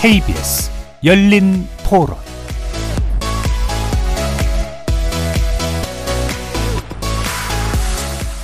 KBS 열린 토론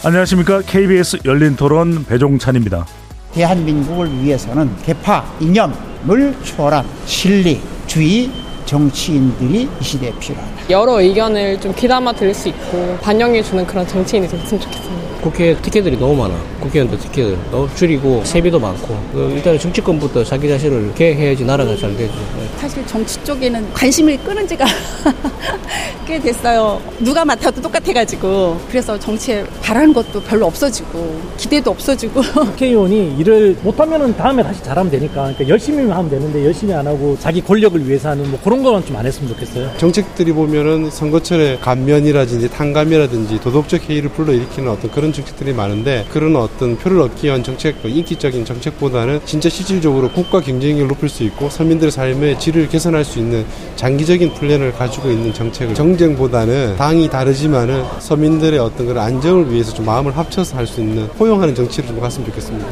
안녕하십니까 KBS 열린 토론 배종찬입니다. 대한민국을 위해서는 개파, 이념을 초월한 진리, 주의 정치인들이 이 시대에 필요하다. 여러 의견을 좀 귀담아 들을 수 있고 반영해주는 그런 정치인이 됐으면 좋겠습니다. 국회 티켓들이 너무 많아. 국회의원도 티켓을 너무 줄이고 세비도 많고 그 일단 정치권부터 자기 자신을 개혁해야지 나라가 잘 되죠. 사실 정치 쪽에는 관심을 끄는 지가 꽤 됐어요. 누가 맡아도 똑같아가지고 그래서 정치에 바라는 것도 별로 없어지고 기대도 없어지고 국회의원이 일을 못하면은 다음에 다시 잘하면 되니까 그러니까 열심히 하면 되는데 열심히 안 하고 자기 권력을 위해서 하는 뭐 그런 거는 좀안 했으면 좋겠어요. 정책들이 보면은 선거철에 감면이라든지 탕감이라든지 도덕적 해이를 불러일으키는 어떤 그런 정책들이 많은데 그런 어떤 표를 얻기 위한 정책, 인기적인 정책보다는 진짜 실질적으로 국가 경쟁력을 높일 수 있고 서민들의 삶의 질을 개선할 수 있는 장기적인 플랜을 가지고 있는 정책을 정쟁보다는 당이 다르지만은 서민들의 어떤 그런 안정을 위해서 좀 마음을 합쳐서 할 수 있는 포용하는 정치를 좀 갔으면 좋겠습니다.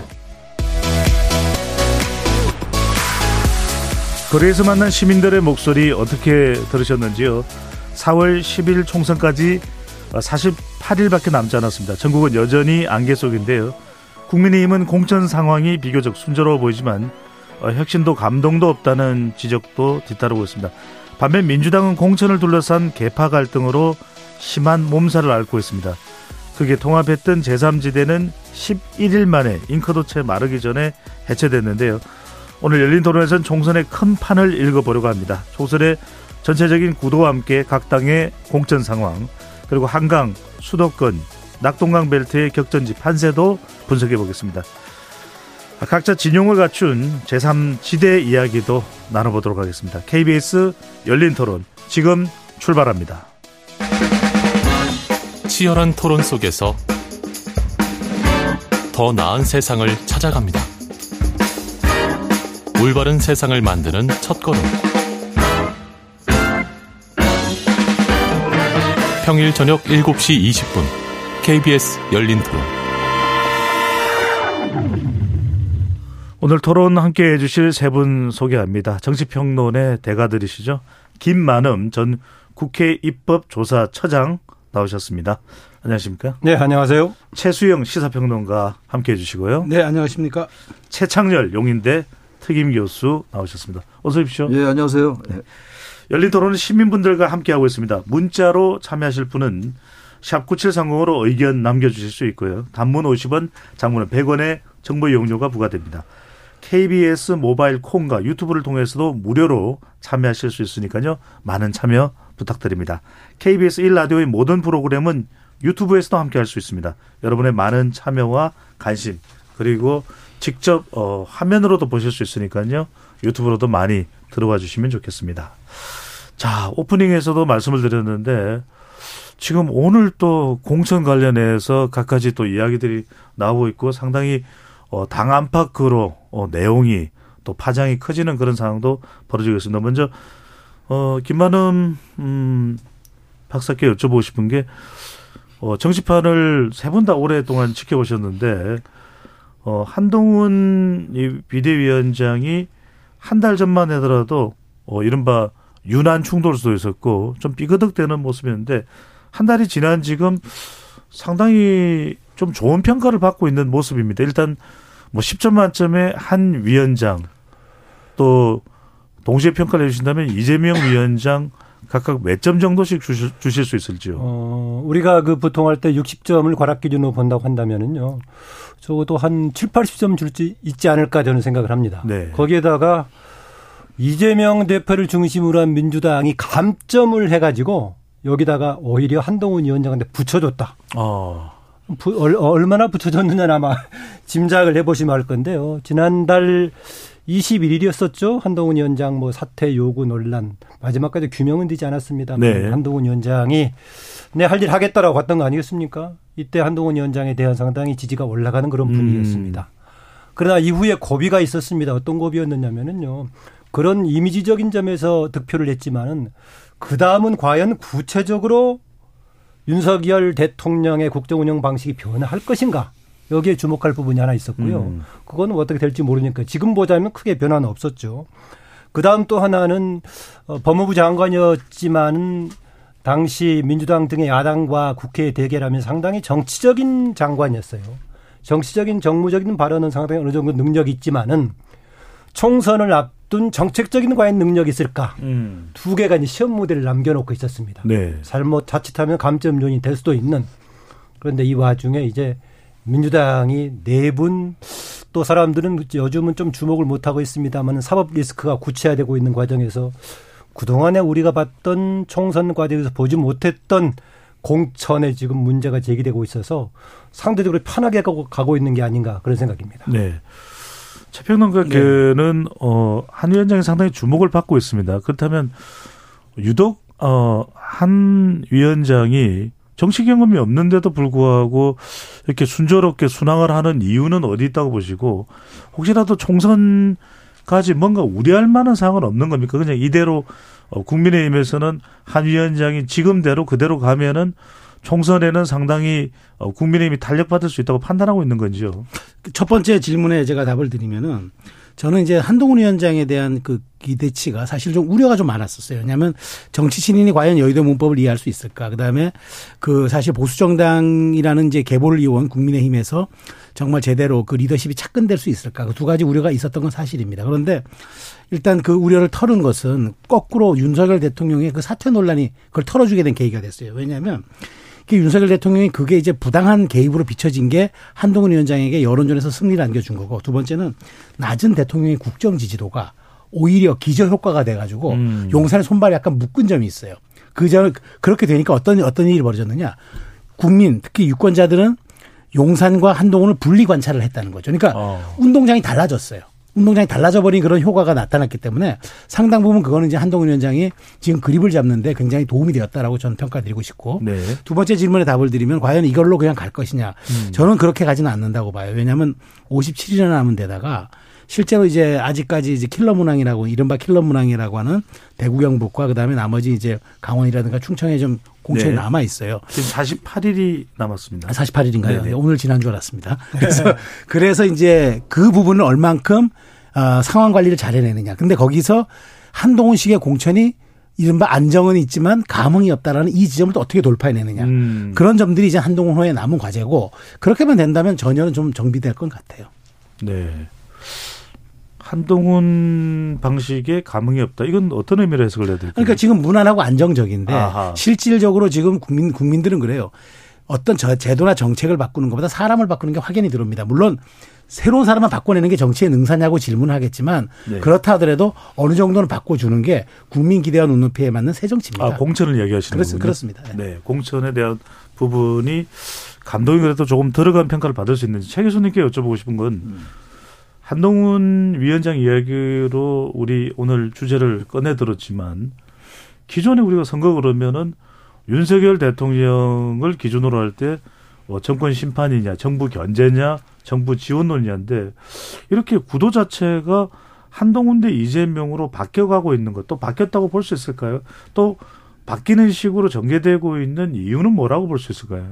거리에서 만난 시민들의 목소리 어떻게 들으셨는지요? 4월 10일 총선까지 48일밖에 남지 않았습니다. 전국은 여전히 안개 속인데요. 국민의힘은 공천 상황이 비교적 순조로워 보이지만 어, 혁신도 감동도 없다는 지적도 뒤따르고 있습니다. 반면 민주당은 공천을 둘러싼 개파 갈등으로 심한 몸살을 앓고 있습니다. 그게 통합했던 제3지대는 11일 만에 잉크도 채 마르기 전에 해체됐는데요. 오늘 열린 토론에서는 총선의 큰 판을 읽어보려고 합니다. 총선의 전체적인 구도와 함께 각 당의 공천 상황, 그리고 한강, 수도권, 낙동강 벨트의 격전지 판세도 분석해 보겠습니다. 각자 진용을 갖춘 제3지대 이야기도 나눠보도록 하겠습니다. KBS 열린 토론, 지금 출발합니다. 치열한 토론 속에서 더 나은 세상을 찾아갑니다. 올바른 세상을 만드는 첫 걸음. 평일 저녁 7시 20분 KBS 열린 토론. 오늘 토론 함께 해주실 세 분 소개합니다. 정치평론의 대가들이시죠. 김만음 전 국회 입법조사처장 나오셨습니다. 안녕하십니까? 네, 안녕하세요. 최수영 시사평론가 함께 해주시고요. 네, 안녕하십니까? 최창렬 용인대 특임 교수 나오셨습니다. 어서 오십시오. 예, 안녕하세요. 네. 열린 토론은 시민분들과 함께하고 있습니다. 문자로 참여하실 분은 샵 9730으로 의견 남겨주실 수 있고요. 단문 50원, 장문은 100원의 정보 이용료가 부과됩니다. KBS 모바일 콩과 유튜브를 통해서도 무료로 참여하실 수 있으니까요. 많은 참여 부탁드립니다. KBS 1라디오의 모든 프로그램은 유튜브에서도 함께 할 수 있습니다. 여러분의 많은 참여와 관심 그리고 직접 어, 화면으로도 보실 수 있으니까요. 유튜브로도 많이 들어와 주시면 좋겠습니다. 자, 오프닝에서도 말씀을 드렸는데 지금 오늘 또 공천 관련해서 각가지 또 이야기들이 나오고 있고 상당히 어, 당 안팎으로 어, 내용이 또 파장이 커지는 그런 상황도 벌어지고 있습니다. 먼저 어, 김만음 음, 박사께 여쭤보고 싶은 게 어, 정치판을 세번다 오랫동안 지켜보셨는데 어, 한동훈 이 비대위원장이 한 달 전만 하더라도 어, 이른바 유난 충돌수도 있었고 좀 삐그덕대는 모습이었는데 한 달이 지난 지금 상당히 좀 좋은 평가를 받고 있는 모습입니다. 일단 뭐 10점 만점에 한 위원장 또 동시에 평가를 해주신다면 이재명 위원장 각각 몇 점 정도씩 주실, 주실 수 있을지요? 어, 우리가 그 보통 할 때 60점을 과락 기준으로 본다고 한다면은요. 적어도 한 7, 80점 줄지 있지 않을까 저는 생각을 합니다. 네. 거기에다가 이재명 대표를 중심으로 한 민주당이 감점을 해가지고 여기다가 오히려 한동훈 위원장한테 붙여줬다. 어. 부, 얼마나 붙여줬느냐 아마 짐작을 해보시면 알 건데요. 지난달 21일이었었죠. 한동훈 위원장 뭐 사퇴 요구 논란 마지막까지 규명은 되지 않았습니다. 네. 한동훈 위원장이 내 할 일 하겠다라고 했던 거 아니겠습니까? 이때 한동훈 위원장에 대한 상당히 지지가 올라가는 그런 분위기였습니다. 음. 그러나 이후에 고비가 있었습니다. 어떤 고비였느냐면은요. 그런 이미지적인 점에서 득표를 했지만은 그 다음은 과연 구체적으로 윤석열 대통령의 국정 운영 방식이 변화할 것인가? 여기에 주목할 부분이 하나 있었고요. 음. 그거는 어떻게 될지 모르니까 지금 보자면 크게 변화는 없었죠. 그 다음 또 하나는 어, 법무부 장관이었지만은 당시 민주당 등의 야당과 국회에 대결하면 상당히 정치적인 장관이었어요. 정치적인 정무적인 발언은 상당히 어느 정도 능력이 있지만은 총선을 앞 둔 정책적인 과연 능력이 있을까? 음. 두 개가 이제 시험 무대를 남겨놓고 있었습니다. 네. 잘못 자칫하면 감점론이 될 수도 있는 그런데 이 와중에 이제 민주당이 네 분 또 사람들은 요즘은 좀 주목을 못 하고 있습니다만 사법 리스크가 구체화되고 있는 과정에서 그동안에 우리가 봤던 총선 과정에서 보지 못했던 공천에 지금 문제가 제기되고 있어서 상대적으로 편하게 가고, 가고 있는 게 아닌가 그런 생각입니다. 네. 최평론가께는 어, 한 위원장이 상당히 주목을 받고 있습니다. 그렇다면 유독 어, 한 위원장이 정치 경험이 없는데도 불구하고 이렇게 순조롭게 순항을 하는 이유는 어디 있다고 보시고 혹시라도 총선까지 뭔가 우려할 만한 사항은 없는 겁니까? 그냥 이대로 어, 국민의힘에서는 한 위원장이 지금대로 그대로 가면은 총선에는 상당히 어, 국민의힘이 탄력받을 수 있다고 판단하고 있는 건지요. 첫 번째 질문에 제가 답을 드리면은 저는 이제 한동훈 위원장에 대한 그 기대치가 사실 좀 우려가 좀 많았었어요. 왜냐하면 정치 신인이 과연 여의도 문법을 이해할 수 있을까. 그 다음에 그 사실 보수정당이라는 이제 계보를 이어온 국민의힘에서 정말 제대로 그 리더십이 착근될 수 있을까. 그 두 가지 우려가 있었던 건 사실입니다. 그런데 일단 그 우려를 털은 것은 거꾸로 윤석열 대통령의 그 사퇴 논란이 그걸 털어주게 된 계기가 됐어요. 왜냐하면 그 윤석열 대통령이 그게 이제 부당한 개입으로 비춰진 게 한동훈 위원장에게 여론전에서 승리를 안겨준 거고 두 번째는 낮은 대통령의 국정 지지도가 오히려 기저 효과가 돼가지고 음. 용산의 손발이 약간 묶은 점이 있어요. 그전 그렇게 되니까 어떤 어떤 일이 벌어졌느냐? 국민 특히 유권자들은 용산과 한동훈을 분리 관찰을 했다는 거죠. 그러니까 어. 운동장이 달라졌어요. 운동장이 달라져 버린 그런 효과가 나타났기 때문에 상당 부분 그거는 이제 한동훈 위원장이 지금 그립을 잡는데 굉장히 도움이 되었다라고 저는 평가드리고 싶고 네. 두 번째 질문에 답을 드리면 과연 이걸로 그냥 갈 것이냐. 저는 그렇게 가지는 않는다고 봐요. 왜냐하면 57일이나 남은 데다가 실제로 이제 아직까지 이제 킬러 문항이라고 이른바 킬러 문항이라고 하는 대구 경북과 그다음에 나머지 이제 강원이라든가 충청에 좀 공천이 네. 남아 있어요. 지금 48일이 남았습니다. 48일인가요? 네네. 오늘 지난 줄 알았습니다. 그래서 그래서 이제 그 부분을 얼만큼 어, 상황 관리를 잘 해내느냐. 근데 거기서 한동훈식의 공천이 이른바 안정은 있지만 감흥이 없다라는 이 지점을 또 어떻게 돌파해내느냐. 음. 그런 점들이 이제 한동훈 후에 남은 과제고 그렇게만 된다면 전혀는 좀 정비될 것 같아요. 네. 한동훈 방식에 감흥이 없다. 이건 어떤 의미로 해석을 해야 될까요? 그러니까 지금 무난하고 안정적인데 아하. 실질적으로 지금 국민 국민들은 그래요. 어떤 저 제도나 정책을 바꾸는 것보다 사람을 바꾸는 게 확연히 들어옵니다. 물론 새로운 사람만 바꿔내는 게 정치의 능사냐고 질문을 하겠지만 네. 그렇다 하더라도 어느 정도는 바꿔주는 게 국민 기대와 눈높이에 맞는 새 정치입니다. 아, 공천을 이야기하시는 거군요. 그렇습니다. 네. 네, 공천에 대한 부분이 감독이 그래도 조금 들어간 평가를 받을 수 있는지 최 교수님께 여쭤보고 싶은 건 한동훈 위원장 이야기로 우리 오늘 주제를 꺼내 들었지만 기존에 우리가 선거 그러면은 윤석열 대통령을 기준으로 할때뭐 정권 심판이냐, 정부 견제냐, 정부 지원론이냐인데 이렇게 구도 자체가 한동훈 대 이재명으로 바뀌어가고 있는 것, 또 바뀌었다고 볼 수 있을까요? 또 바뀌는 식으로 전개되고 있는 이유는 뭐라고 볼 수 있을까요?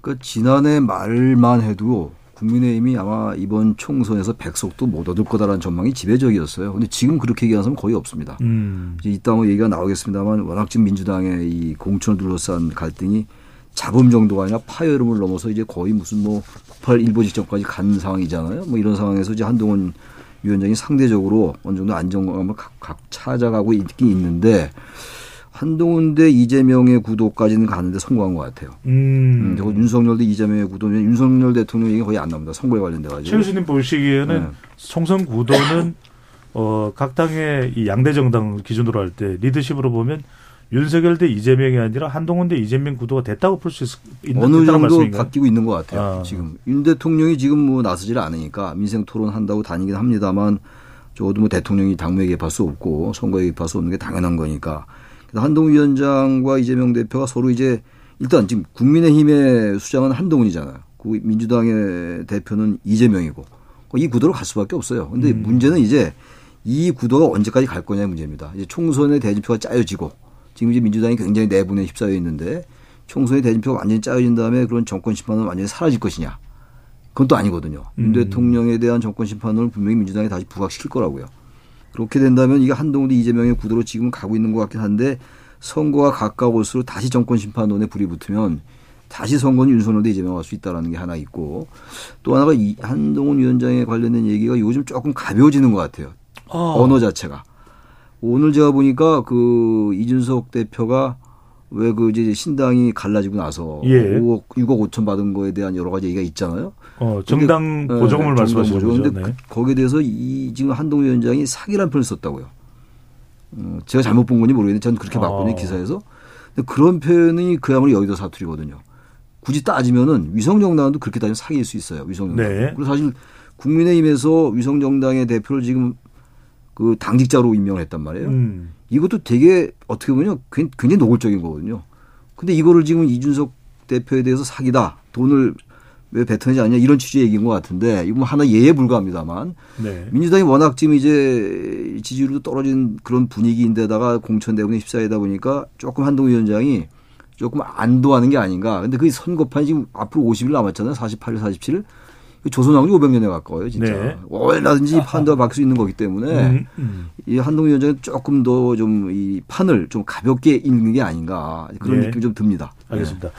그 지난해 말만 해도 국민의힘이 아마 이번 총선에서 백석도 못 얻을 거다라는 전망이 지배적이었어요. 근데 지금 그렇게 얘기하는 사람 거의 없습니다. 음. 이제 이따 뭐 얘기가 나오겠습니다만 워낙 지금 민주당의 이 공천을 둘러싼 갈등이 잡음 정도가 아니라 파열음을 넘어서 이제 거의 무슨 뭐 폭발 일보 직전까지 간 상황이잖아요. 뭐 이런 상황에서 이제 한동훈 위원장이 상대적으로 어느 정도 안정감을 각, 각 찾아가고 있긴 있는데 한동훈 대 이재명의 구도까지는 가는데 성공한 것 같아요. 음. 음, 그리고 윤석열 대 이재명의 구도는 윤석열 대통령 얘기 거의 안 나옵니다. 선거에 관련돼 가지고. 최 교수님 보시기에는 네. 총선 구도는 어, 각 당의 이 양대 정당 기준으로 할 때 리더십으로 보면 윤석열 대 이재명이 아니라 한동훈 대 이재명 구도가 됐다고 볼 수 있는 어느 정도 말씀인가요? 바뀌고 있는 것 같아요. 아. 지금 윤 대통령이 지금 뭐 나서질 않으니까 민생 토론 한다고 다니긴 합니다만 적어도 뭐 대통령이 당무에 개입할 수 없고 선거에 개입할 수 없는 게 당연한 거니까. 한동훈 위원장과 이재명 대표가 서로 이제 일단 지금 국민의힘의 수장은 한동훈이잖아요. 그 민주당의 대표는 이재명이고 이 구도로 갈 수밖에 없어요. 근데 음. 문제는 이제 이 구도가 언제까지 갈 거냐의 문제입니다. 이제 총선의 대진표가 짜여지고 지금 이제 민주당이 굉장히 내분에 휩싸여 있는데 총선의 대진표가 완전히 짜여진 다음에 그런 정권 심판은 완전히 사라질 것이냐. 그건 또 아니거든요. 윤 음. 대통령에 대한 정권 심판을 분명히 민주당이 다시 부각시킬 거라고요. 그렇게 된다면 이게 한동훈 이재명의 구도로 지금 가고 있는 것 같긴 한데 선거가 가까울수록 다시 정권 심판론에 불이 붙으면 다시 선거는 윤석열 대 이재명 할 수 있다라는 게 하나 있고 또 하나가 이 한동훈 위원장에 관련된 얘기가 요즘 조금 가벼워지는 것 같아요. 어. 언어 자체가. 오늘 제가 보니까 그 이준석 대표가 왜 그 이제 신당이 갈라지고 나서 예. 5억, 6억 5천 받은 거에 대한 여러 가지 얘기가 있잖아요. 어, 정당 근데, 보조금을 네, 말씀하시는 보조금. 거죠. 근데 네. 그- 거기에 대해서 이 지금 한동훈 위원장이 사기란 표현을 썼다고요. 어, 제가 잘못 본 건지 모르겠는데 저는 그렇게 봤거든요 어. 기사에서. 근데 그런 표현이 그야말로 여의도 사투리거든요. 굳이 따지면은 위성정당도 그렇게 따지면 사기일 수 있어요. 위성정당. 네. 그리고 사실 국민의힘에서 위성정당의 대표를 지금 그 당직자로 임명을 했단 말이에요. 음. 이것도 되게 어떻게 보면 굉- 굉장히 노골적인 거거든요. 근데 이거를 지금 이준석 대표에 대해서 사기다. 돈을 왜 뱉어내지 않냐 이런 취지의 얘기인 것 같은데 이건 뭐 하나 예에 불과합니다만 네. 민주당이 워낙 지금 이제 지지율도 떨어진 그런 분위기인데다가 공천 대본에 휩싸이다 보니까 조금 한동훈 위원장이 조금 안도하는 게 아닌가. 근데 그 선거판이 지금 앞으로 50일 남았잖아요. 48일, 47일. 조선왕조 500년에 가까워요, 진짜. 네. 얼마든지 판도가 바뀔 수 있는 거기 때문에 음, 음. 이 한동훈 위원장은 조금 더 좀 이 판을 좀 가볍게 읽는 게 아닌가 그런 네. 느낌이 좀 듭니다. 알겠습니다.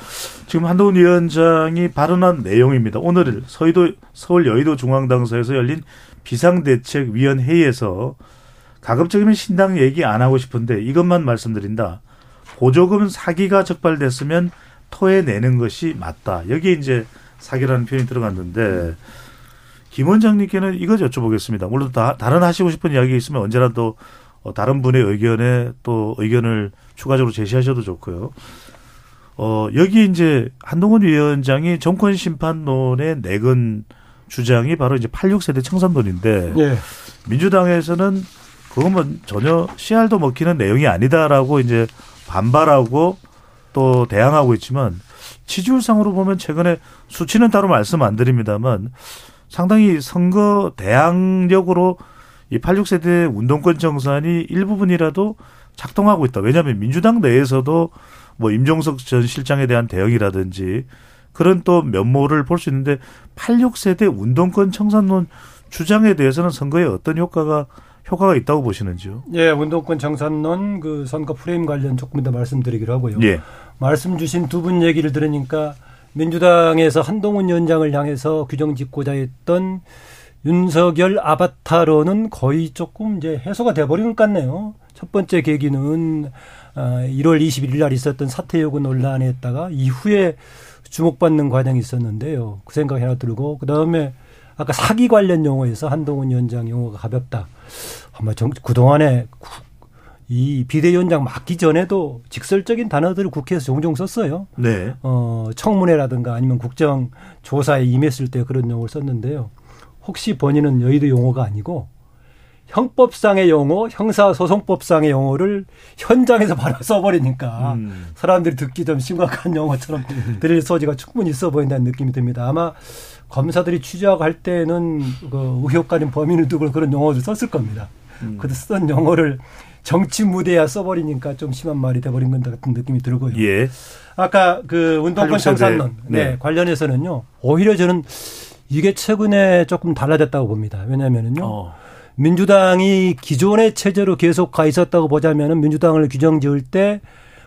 지금 한동훈 위원장이 발언한 내용입니다. 오늘 서의도 서울 여의도 중앙당사에서 열린 비상대책위원회의에서 가급적이면 신당 얘기 안 하고 싶은데 이것만 말씀드린다. 보조금 사기가 적발됐으면 토해내는 것이 맞다. 여기에 이제 사기라는 표현이 들어갔는데 김 원장님께는 이거 여쭤보겠습니다. 물론 다, 다른 하시고 싶은 이야기 있으면 언제라도 어, 다른 분의 의견에 또 의견을 추가적으로 제시하셔도 좋고요. 어, 여기 이제 한동훈 위원장이 정권 심판론의 내건 주장이 바로 이제 86세대 청산론인데 예. 민주당에서는 그건 뭐 전혀 씨알도 먹히는 내용이 아니다라고 이제 반발하고 또 대항하고 있지만 지지율상으로 보면 최근에 수치는 따로 말씀 안 드립니다만 상당히 선거 대항력으로 이 86세대 운동권 정산이 일부분이라도 작동하고 있다. 왜냐하면 민주당 내에서도 뭐 임종석 전 실장에 대한 대응이라든지 그런 또 면모를 볼 수 있는데 86세대 운동권 청산론 주장에 대해서는 선거에 어떤 효과가 효과가 있다고 보시는지요? 예, 운동권 정산론 그 선거 프레임 관련 조금 더 말씀드리기로 하고요. 예. 말씀 주신 두 분 얘기를 들으니까 민주당에서 한동훈 위원장을 향해서 규정 짓고자 했던 윤석열 아바타로는 거의 조금 이제 해소가 돼버린 것 같네요. 첫 번째 계기는 아, 1월 21일 날 있었던 사퇴 요구 논란에 했다가 이후에 주목받는 과정이 있었는데요. 그 생각이 하나 들고 그다음에 아까 사기 관련 용어에서 한동훈 위원장 용어가 가볍다. 아마 정, 그동안에 구- 이 비대위원장 맡기 전에도 직설적인 단어들을 국회에서 종종 썼어요. 네. 어, 청문회라든가 아니면 국정조사에 임했을 때 그런 용어를 썼는데요. 혹시 본인은 여의도 용어가 아니고 형법상의 용어, 형사소송법상의 용어를 현장에서 바로 써버리니까 음. 사람들이 듣기 좀 심각한 용어처럼 들릴 소지가 충분히 있어 보인다는 느낌이 듭니다. 아마 검사들이 취재하고 할 때는 그 의혹가진 범인을 두고 그런 용어를 썼을 겁니다. 음. 그 쓰던 용어를 정치 무대야 써버리니까 좀 심한 말이 돼버린 것 같은 느낌이 들고요. 예. 아까 그 운동권 86세대. 청산론 네, 네. 관련해서는요. 오히려 저는 이게 최근에 조금 달라졌다고 봅니다. 왜냐하면은요. 어. 민주당이 기존의 체제로 계속 가 있었다고 보자면은 민주당을 규정 지을 때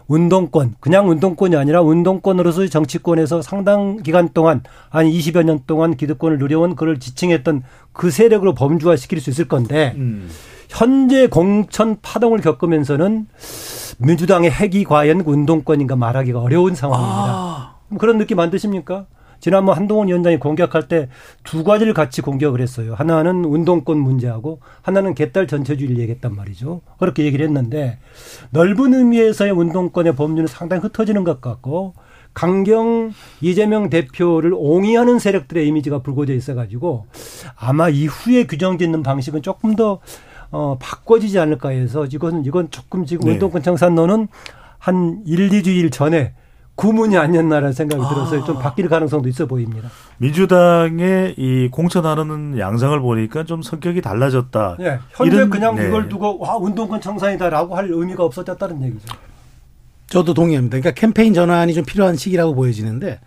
운동권, 그냥 운동권이 아니라 운동권으로서 정치권에서 상당 기간 동안, 아니 20여 년 동안 기득권을 누려온 그걸 지칭했던 그 세력으로 범주화 시킬 수 있을 건데, 음. 현재 공천 파동을 겪으면서는 민주당의 핵이 과연 운동권인가 말하기가 어려운 상황입니다. 그럼 그런 느낌 안 드십니까? 지난번 한동훈 위원장이 공격할 때 두 가지를 같이 공격을 했어요. 하나는 운동권 문제하고 하나는 개딸 전체주의를 얘기했단 말이죠. 그렇게 얘기를 했는데 넓은 의미에서의 운동권의 범주는 상당히 흩어지는 것 같고 강경 이재명 대표를 옹이하는 세력들의 이미지가 불거져 있어가지고 아마 이후에 규정 짓는 방식은 조금 더 어, 바꿔지지 않을까 해서 이건 이건 조금 지금 네. 운동권 청산론은 한 1, 2주일 전에 구문이 아니었나라는 생각이 들어서 좀 바뀔 가능성도 있어 보입니다. 민주당의 이 공천하는 양상을 보니까 좀 성격이 달라졌다. 예, 현재 이런- 그냥 네. 이걸 두고 와 운동권 청산이다라고 할 의미가 없어졌다는 얘기죠. 저도 동의합니다. 그러니까 캠페인 전환이 좀 필요한 시기라고 보여지는데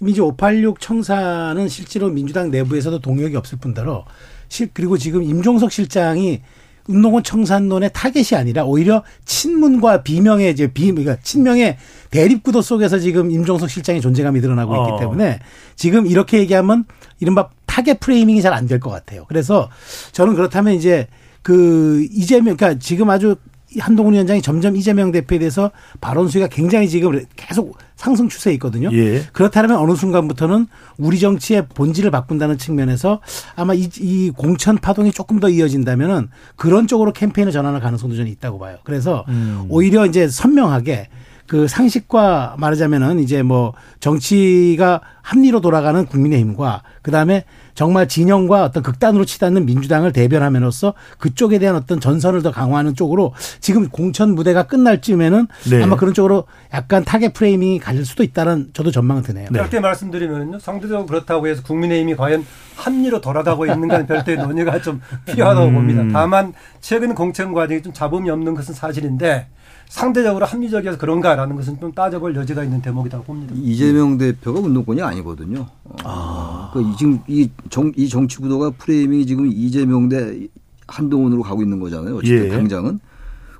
이미 이제 586 청사는 실제로 민주당 내부에서도 동력이 없을 뿐더러 실 그리고 지금 임종석 실장이 운동권 청산론의 타겟이 아니라 오히려 친문과 비명의 이제 비 그러니까 친명의 대립 구도 속에서 지금 임종석 실장의 존재감이 드러나고 있기 어. 때문에 지금 이렇게 얘기하면 이른바 target framing이 잘 안 될 것 같아요. 그래서 저는 그렇다면 이제 그 이재명 그러니까 지금 아주 한동훈 위원장이 점점 이재명 대표에 대해서 발언 수위가 굉장히 지금 계속 상승 추세에 있거든요. 예. 그렇다면 어느 순간부터는 우리 정치의 본질을 바꾼다는 측면에서 아마 이, 이 공천 파동이 조금 더 이어진다면은 그런 쪽으로 캠페인을 전환할 가능성도 저는 있다고 봐요. 그래서 음. 오히려 이제 선명하게 그 상식과 말하자면은 이제 뭐 정치가 합리로 돌아가는 국민의힘과 그 다음에 정말 진영과 어떤 극단으로 치닫는 민주당을 대변함으로써 그쪽에 대한 어떤 전선을 더 강화하는 쪽으로 지금 공천 무대가 끝날 쯤에는 네. 아마 그런 쪽으로 약간 target framing이 갈릴 수도 있다는 저도 전망은 드네요. 짧게 말씀드리면요. 상대적으로 그렇다고 해서 국민의힘이 과연 합리로 돌아가고 있는가는 별도의 논의가 좀 필요하다고 음. 봅니다. 다만 최근 공천 과정이 좀 잡음이 없는 것은 사실인데 상대적으로 합리적이어서 그런가라는 것은 좀 따져볼 여지가 있는 대목이라고 봅니다. 이재명 대표가 운동권이 아니거든요. 어, 그러니까 이 지금 이, 정, 이 정치 구도가 framing이 지금 이재명 대 한동훈으로 가고 있는 거잖아요. 어쨌든 예. 당장은.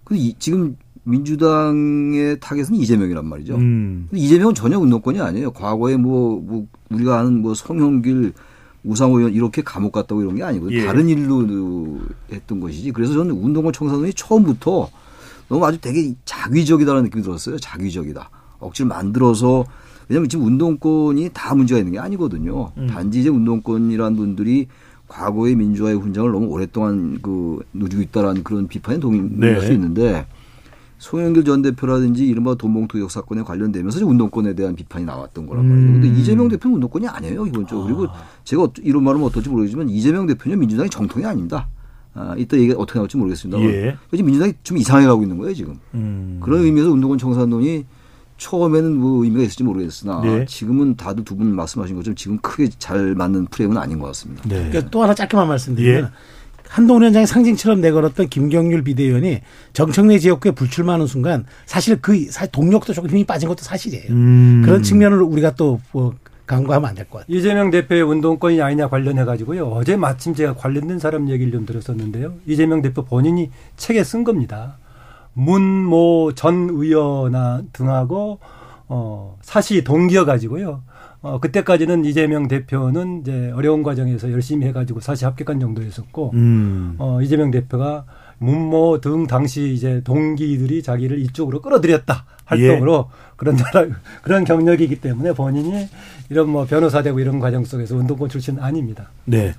근데 이, 지금 민주당의 타겟은 이재명이란 말이죠. 음. 근데 이재명은 전혀 운동권이 아니에요. 과거에 뭐, 뭐 우리가 아는 뭐 송영길 우상호 의원 이렇게 감옥 갔다고 이런 게 아니고 예. 다른 일로 했던 것이지. 그래서 저는 운동권 청산론이 처음부터 너무 아주 되게 자위적이다라는 느낌이 들었어요. 자위적이다. 억지를 만들어서 왜냐하면 지금 운동권이 다 문제가 있는 게 아니거든요. 음. 단지 이제 운동권이라는 분들이 과거의 민주화의 훈장을 너무 오랫동안 그 누리고 있다라는 그런 비판에 동의할 네. 수 있는데 송영길 전 대표라든지 이른바 돈봉투 사건에 관련되면서 이제 운동권에 대한 비판이 나왔던 거란 말이에요. 음. 근데 이재명 대표는 운동권이 아니에요, 기본적으로. 그리고 제가 이런 말은 어떨지 모르겠지만 이재명 대표는 민주당의 정통이 아닙니다. 아, 이따 얘기 어떻게 나올지 모르겠습니다. 예. 지금 민주당이 좀 이상해 가고 있는 거예요, 지금. 음. 그런 의미에서 운동권 청산론이 처음에는 뭐 의미가 있을지 모르겠으나 네. 지금은 다들 두 분 말씀하신 것처럼 지금 크게 잘 맞는 프레임은 아닌 것 같습니다. 네. 그러니까 또 하나 짧게만 말씀드리면 예. 한동훈 위원장의 상징처럼 내걸었던 김경률 비대위원이 정청래 지역구에 불출마하는 순간 사실 그 사실 동력도 조금 힘이 빠진 것도 사실이에요. 음. 그런 측면을 우리가 또 뭐 간과하면 안 될 것 같아요. 이재명 대표의 운동권이 아니냐 관련해 가지고요. 어제 마침 제가 관련된 사람 얘기를 좀 들었었는데요. 이재명 대표 본인이 책에 쓴 겁니다. 문모 전 의원 등하고 어 사시 동기여 가지고요. 어 그때까지는 이재명 대표는 이제 어려운 과정에서 열심히 해 가지고 사시 합격한 정도였었고 음. 어 이재명 대표가 문모 등 당시 이제 동기들이 자기를 이쪽으로 끌어들였다 활동으로 그런 나라- 그런 경력이기 때문에 본인이 이런 뭐 변호사 되고 이런 과정 속에서 운동권 출신은 아닙니다. 네.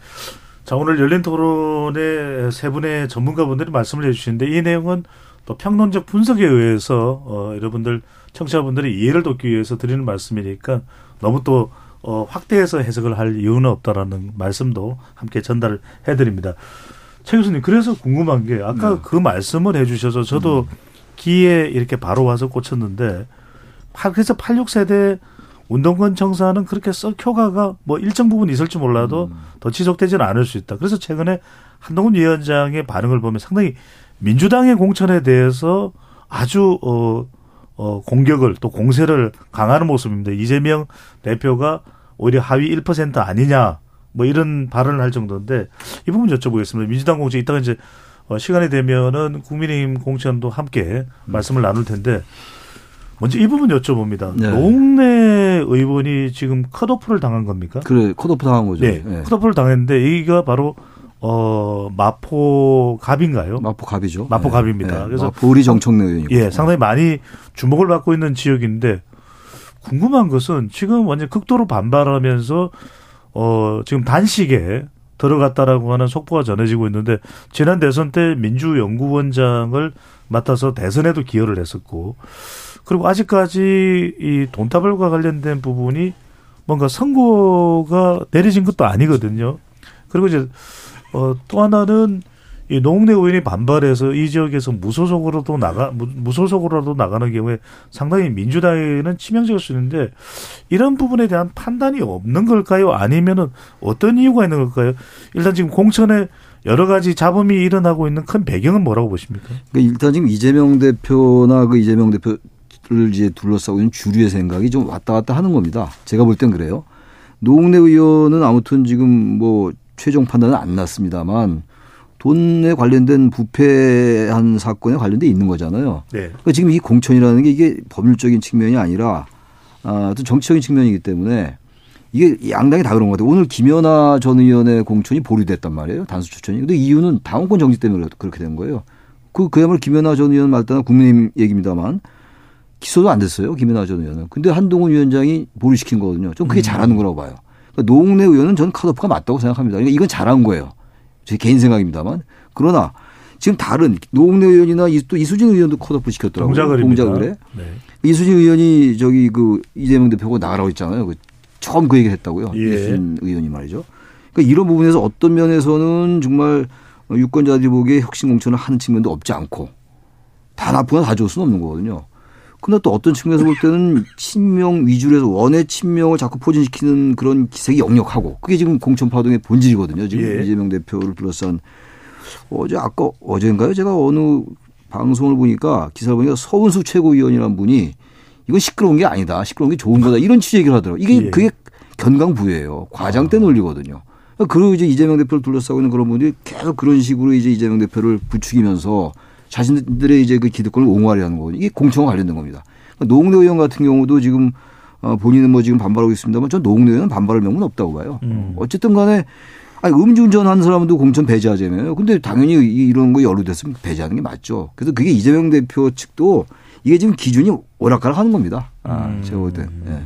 자, 오늘 열린 토론에 세 분의 전문가분들이 말씀을 해주시는데 이 내용은 또 평론적 분석에 의해서 어, 여러분들 청취자분들이 이해를 돕기 위해서 드리는 말씀이니까 너무 또 어, 확대해서 해석을 할 이유는 없다라는 말씀도 함께 전달을 해드립니다. 최 교수님, 그래서 궁금한 게 아까 네. 그 말씀을 해주셔서 저도 귀에 이렇게 바로 와서 꽂혔는데 파- 그래서 86세대 운동권 청사는 그렇게 썩 효과가 뭐 일정 부분 있을지 몰라도 더 지속되지는 않을 수 있다. 그래서 최근에 한동훈 위원장의 반응을 보면 상당히 민주당의 공천에 대해서 아주 어, 어, 공격을 또 공세를 강하는 모습입니다. 이재명 대표가 오히려 하위 1% 아니냐 뭐 이런 발언을 할 정도인데 이 부분 여쭤보겠습니다. 민주당 공천 이따가 이제 어, 시간이 되면은 국민의힘 공천도 함께 말씀을 나눌 텐데 먼저 이 부분 여쭤봅니다. 네. 노웅래 의원이 지금 컷오프를 당한 겁니까? 그래, 컷오프 당한 거죠. 네, 네. 컷오프를 당했는데 여기가 바로 어 마포 갑인가요? 마포 갑이죠. 마포 갑입니다. 네. 그래서 마포리 정청래 의원이고. 예, 상당히 많이 주목을 받고 있는 지역인데 궁금한 것은 지금 완전 극도로 반발하면서 어 지금 단식에 들어갔다라고 하는 속보가 전해지고 있는데 지난 대선 때 민주연구원장을 맡아서 대선에도 기여를 했었고 그리고 아직까지 이 돈다발과 관련된 부분이 뭔가 선고가 내려진 것도 아니거든요. 그리고 이제 어, 또 하나는 이 노웅래 의원이 반발해서 이 지역에서 무소속으로도 나가 무- 무소속으로도 나가는 경우에 상당히 민주당에는 치명적일 수 있는데 이런 부분에 대한 판단이 없는 걸까요? 아니면은 어떤 이유가 있는 걸까요? 일단 지금 공천에 여러 가지 잡음이 일어나고 있는 큰 배경은 뭐라고 보십니까? 그러니까 일단 지금 이재명 대표나 그 이재명 대표를 이제 둘러싸고 있는 주류의 생각이 좀 왔다 갔다 하는 겁니다. 제가 볼 땐 그래요. 노웅래 의원은 아무튼 지금 뭐 최종 판단은 안 났습니다만 돈에 관련된 부패한 사건에 관련돼 있는 거잖아요. 네. 그러니까 지금 이 공천이라는 게 이게 법률적인 측면이 아니라 아, 어떤 정치적인 측면이기 때문에 이게 양당이 다 그런 것 같아요. 오늘 김연아 전 의원의 공천이 보류됐단 말이에요. 단수 추천이. 근데 이유는 당원권 정지 때문에 그렇게 된 거예요. 그, 그야말로 김연아 전 의원 말따나 국민의힘 얘기입니다만 기소도 안 됐어요. 김연아 전 의원은. 근데 한동훈 위원장이 보류시킨 거거든요. 좀 그게 잘하는 거라고 봐요. 그러니까 노웅래 의원은 저는 컷오프가 맞다고 생각합니다. 그러니까 이건 잘한 거예요. 제 개인 생각입니다만. 그러나 지금 다른 노웅래 의원이나 이- 또 이수진 의원도 컷오프 시켰더라고요. 동작을입니다. 동작을 해. 네. 이수진 의원이 저기 그 이재명 대표가 나가라고 했잖아요. 그 처음 그 얘기를 했다고요. 예. 이수진 의원이 말이죠. 그러니까 이런 부분에서 어떤 면에서는 정말 유권자들이 보기에 혁신 공천을 하는 측면도 없지 않고 다 나쁘거나 다 좋을 수는 없는 거거든요. 근데 또 어떤 측면에서 볼 때는 친명 위주로 해서 원의 친명을 자꾸 포진시키는 그런 기색이 역력하고 그게 지금 공천 파동의 본질이거든요. 지금 예. 이재명 대표를 둘러싼 어제 아까 어제인가요? 제가 어느 방송을 보니까 기사를 보니까 서은수 최고위원이라는 분이 이건 시끄러운 게 아니다. 시끄러운 게 좋은 거다. 이런 취지 얘기를 하더라고요. 이게 예. 그게 견강부예요. 과장때 논리거든요. 그리고 이제 이재명 대표를 둘러싸고 있는 그런 분들이 계속 그런 식으로 이제 이재명 대표를 부추기면서 자신들의 이제 그 기득권을 옹호하려 하는 거거든요. 이게 공천과 관련된 겁니다. 그러니까 노웅래 의원 같은 경우도 지금 어, 본인은 뭐 지금 반발하고 있습니다만 전 노웅래 의원은 반발할 명분 없다고 봐요. 음. 어쨌든 간에 아니, 음주운전 하는 사람도 공천 배제하자며요. 근데 당연히 이- 이런 거 연루됐으면 배제하는 게 맞죠. 그래서 그게 이재명 대표 측도 이게 지금 기준이 오락가락 하는 겁니다. 아, 음. 제가 볼 때. 예.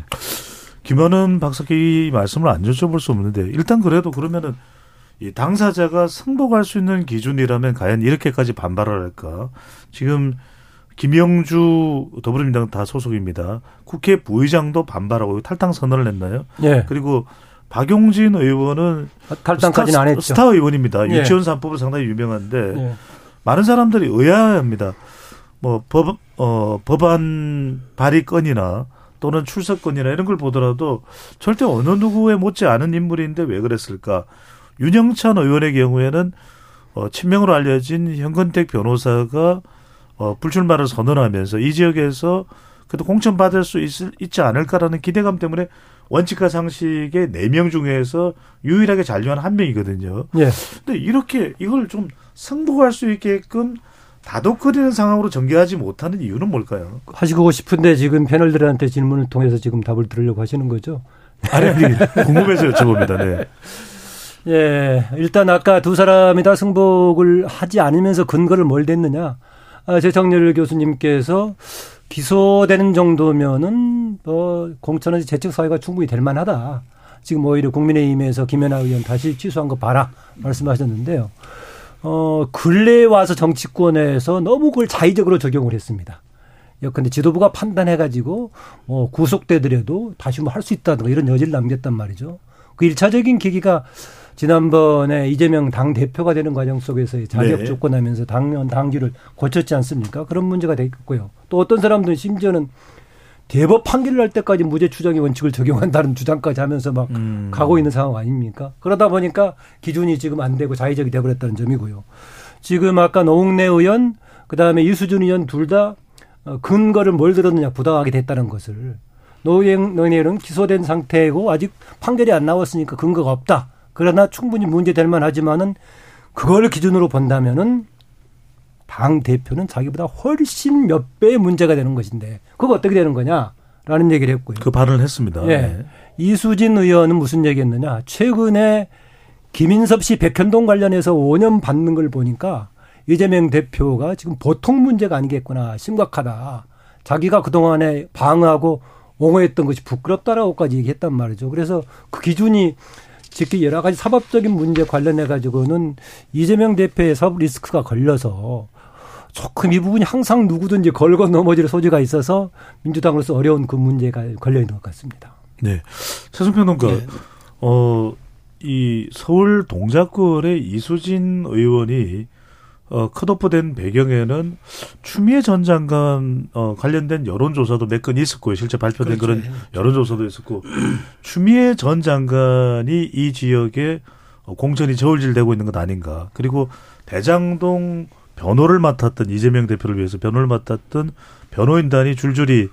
김현은 박사께 이 말씀을 안 여쭤볼 수 없는데 일단 그래도 그러면은 이 당사자가 승복할 수 있는 기준이라면 과연 이렇게까지 반발을 할까? 지금 김영주 더불어민주당 다 소속입니다. 국회 부의장도 반발하고 탈당 선언을 냈나요? 예. 그리고 박용진 의원은 탈당까지는 안 했죠. 스타 의원입니다. 예. 유치원 3법은 상당히 유명한데 예. 많은 사람들이 의아해합니다. 뭐 법, 어, 법안 발의건이나 또는 출석건이나 이런 걸 보더라도 절대 어느 누구에 못지 않은 인물인데 왜 그랬을까? 윤영찬 의원의 경우에는 어, 친명으로 알려진 현건택 변호사가 어, 불출마를 선언하면서 이 지역에서 그래도 공천 받을 수 있, 있지 않을까라는 기대감 때문에 원칙과 상식의 네 명 중에서 유일하게 잔류한 한 명이거든요. 예. 근데 이렇게 이걸 좀 승복할 수 있게끔 다독거리는 상황으로 전개하지 못하는 이유는 뭘까요? 하시고 싶은데 지금 패널들한테 질문을 통해서 지금 답을 들으려고 하시는 거죠? 아니, 아니, 궁금해서 여쭤봅니다. 네. 예, 일단 아까 두 사람이 다 승복을 하지 않으면서 근거를 뭘 댔느냐. 아, 재창렬 교수님께서 기소되는 정도면은 뭐 공천은 재측 사회가 충분히 될 만하다. 지금 오히려 국민의힘에서 김연아 의원 다시 취소한 거 봐라 말씀하셨는데요. 어, 근래에 와서 정치권에서 너무 그걸 자의적으로 적용을 했습니다. 근데 지도부가 판단해가지고 뭐 구속되더라도 다시 뭐 할 수 있다든가 이런 여지를 남겼단 말이죠. 그 일차적인 계기가 지난번에 이재명 당 대표가 되는 과정 속에서의 자격 네. 조건하면서 당연 당규를 고쳤지 않습니까? 그런 문제가 되겠고요. 또 어떤 사람들은 심지어는 대법 판결을 할 때까지 무죄 추정의 원칙을 적용한다는 주장까지 하면서 막 음. 가고 있는 상황 아닙니까? 그러다 보니까 기준이 지금 안 되고 자의적이 돼버렸다는 점이고요. 지금 아까 노웅래 의원, 그 다음에 이수준 의원 둘다 어, 근거를 뭘 들었느냐 부당하게 됐다는 것을 노영 의원은 기소된 상태고 아직 판결이 안 나왔으니까 근거가 없다. 그러나 충분히 문제될 만하지만은 그걸 기준으로 본다면은 당 대표는 자기보다 훨씬 몇 배의 문제가 되는 것인데 그거 어떻게 되는 거냐라는 얘기를 했고요. 그 발언을 했습니다. 예. 네. 이수진 의원은 무슨 얘기했느냐? 최근에 김인섭 씨 백현동 관련해서 5년 받는 걸 보니까 이재명 대표가 지금 보통 문제가 아니겠구나 심각하다. 자기가 그동안에 방어하고 옹호했던 것이 부끄럽다라고까지 얘기했단 말이죠. 그래서 그 기준이 특히 여러 가지 사법적인 문제 관련해 가지고는 이재명 대표의 사법 리스크가 걸려서 조금 이 부분이 항상 누구든지 걸고 넘어질 소지가 있어서 민주당으로서 어려운 그 문제가 걸려 있는 것 같습니다. 네. 최순평론가, 네. 어, 이 서울 동작구의 이수진 의원이 어, 컷오프된 배경에는 추미애 전 장관 어, 관련된 여론조사도 몇 건 있었고요. 실제 발표된 그렇죠. 그런 여론조사도 있었고 추미애 전 장관이 이 지역에 어, 공천이 저울질되고 있는 것 아닌가. 그리고 대장동 변호를 맡았던 이재명 대표를 위해서 변호를 맡았던 변호인단이 줄줄이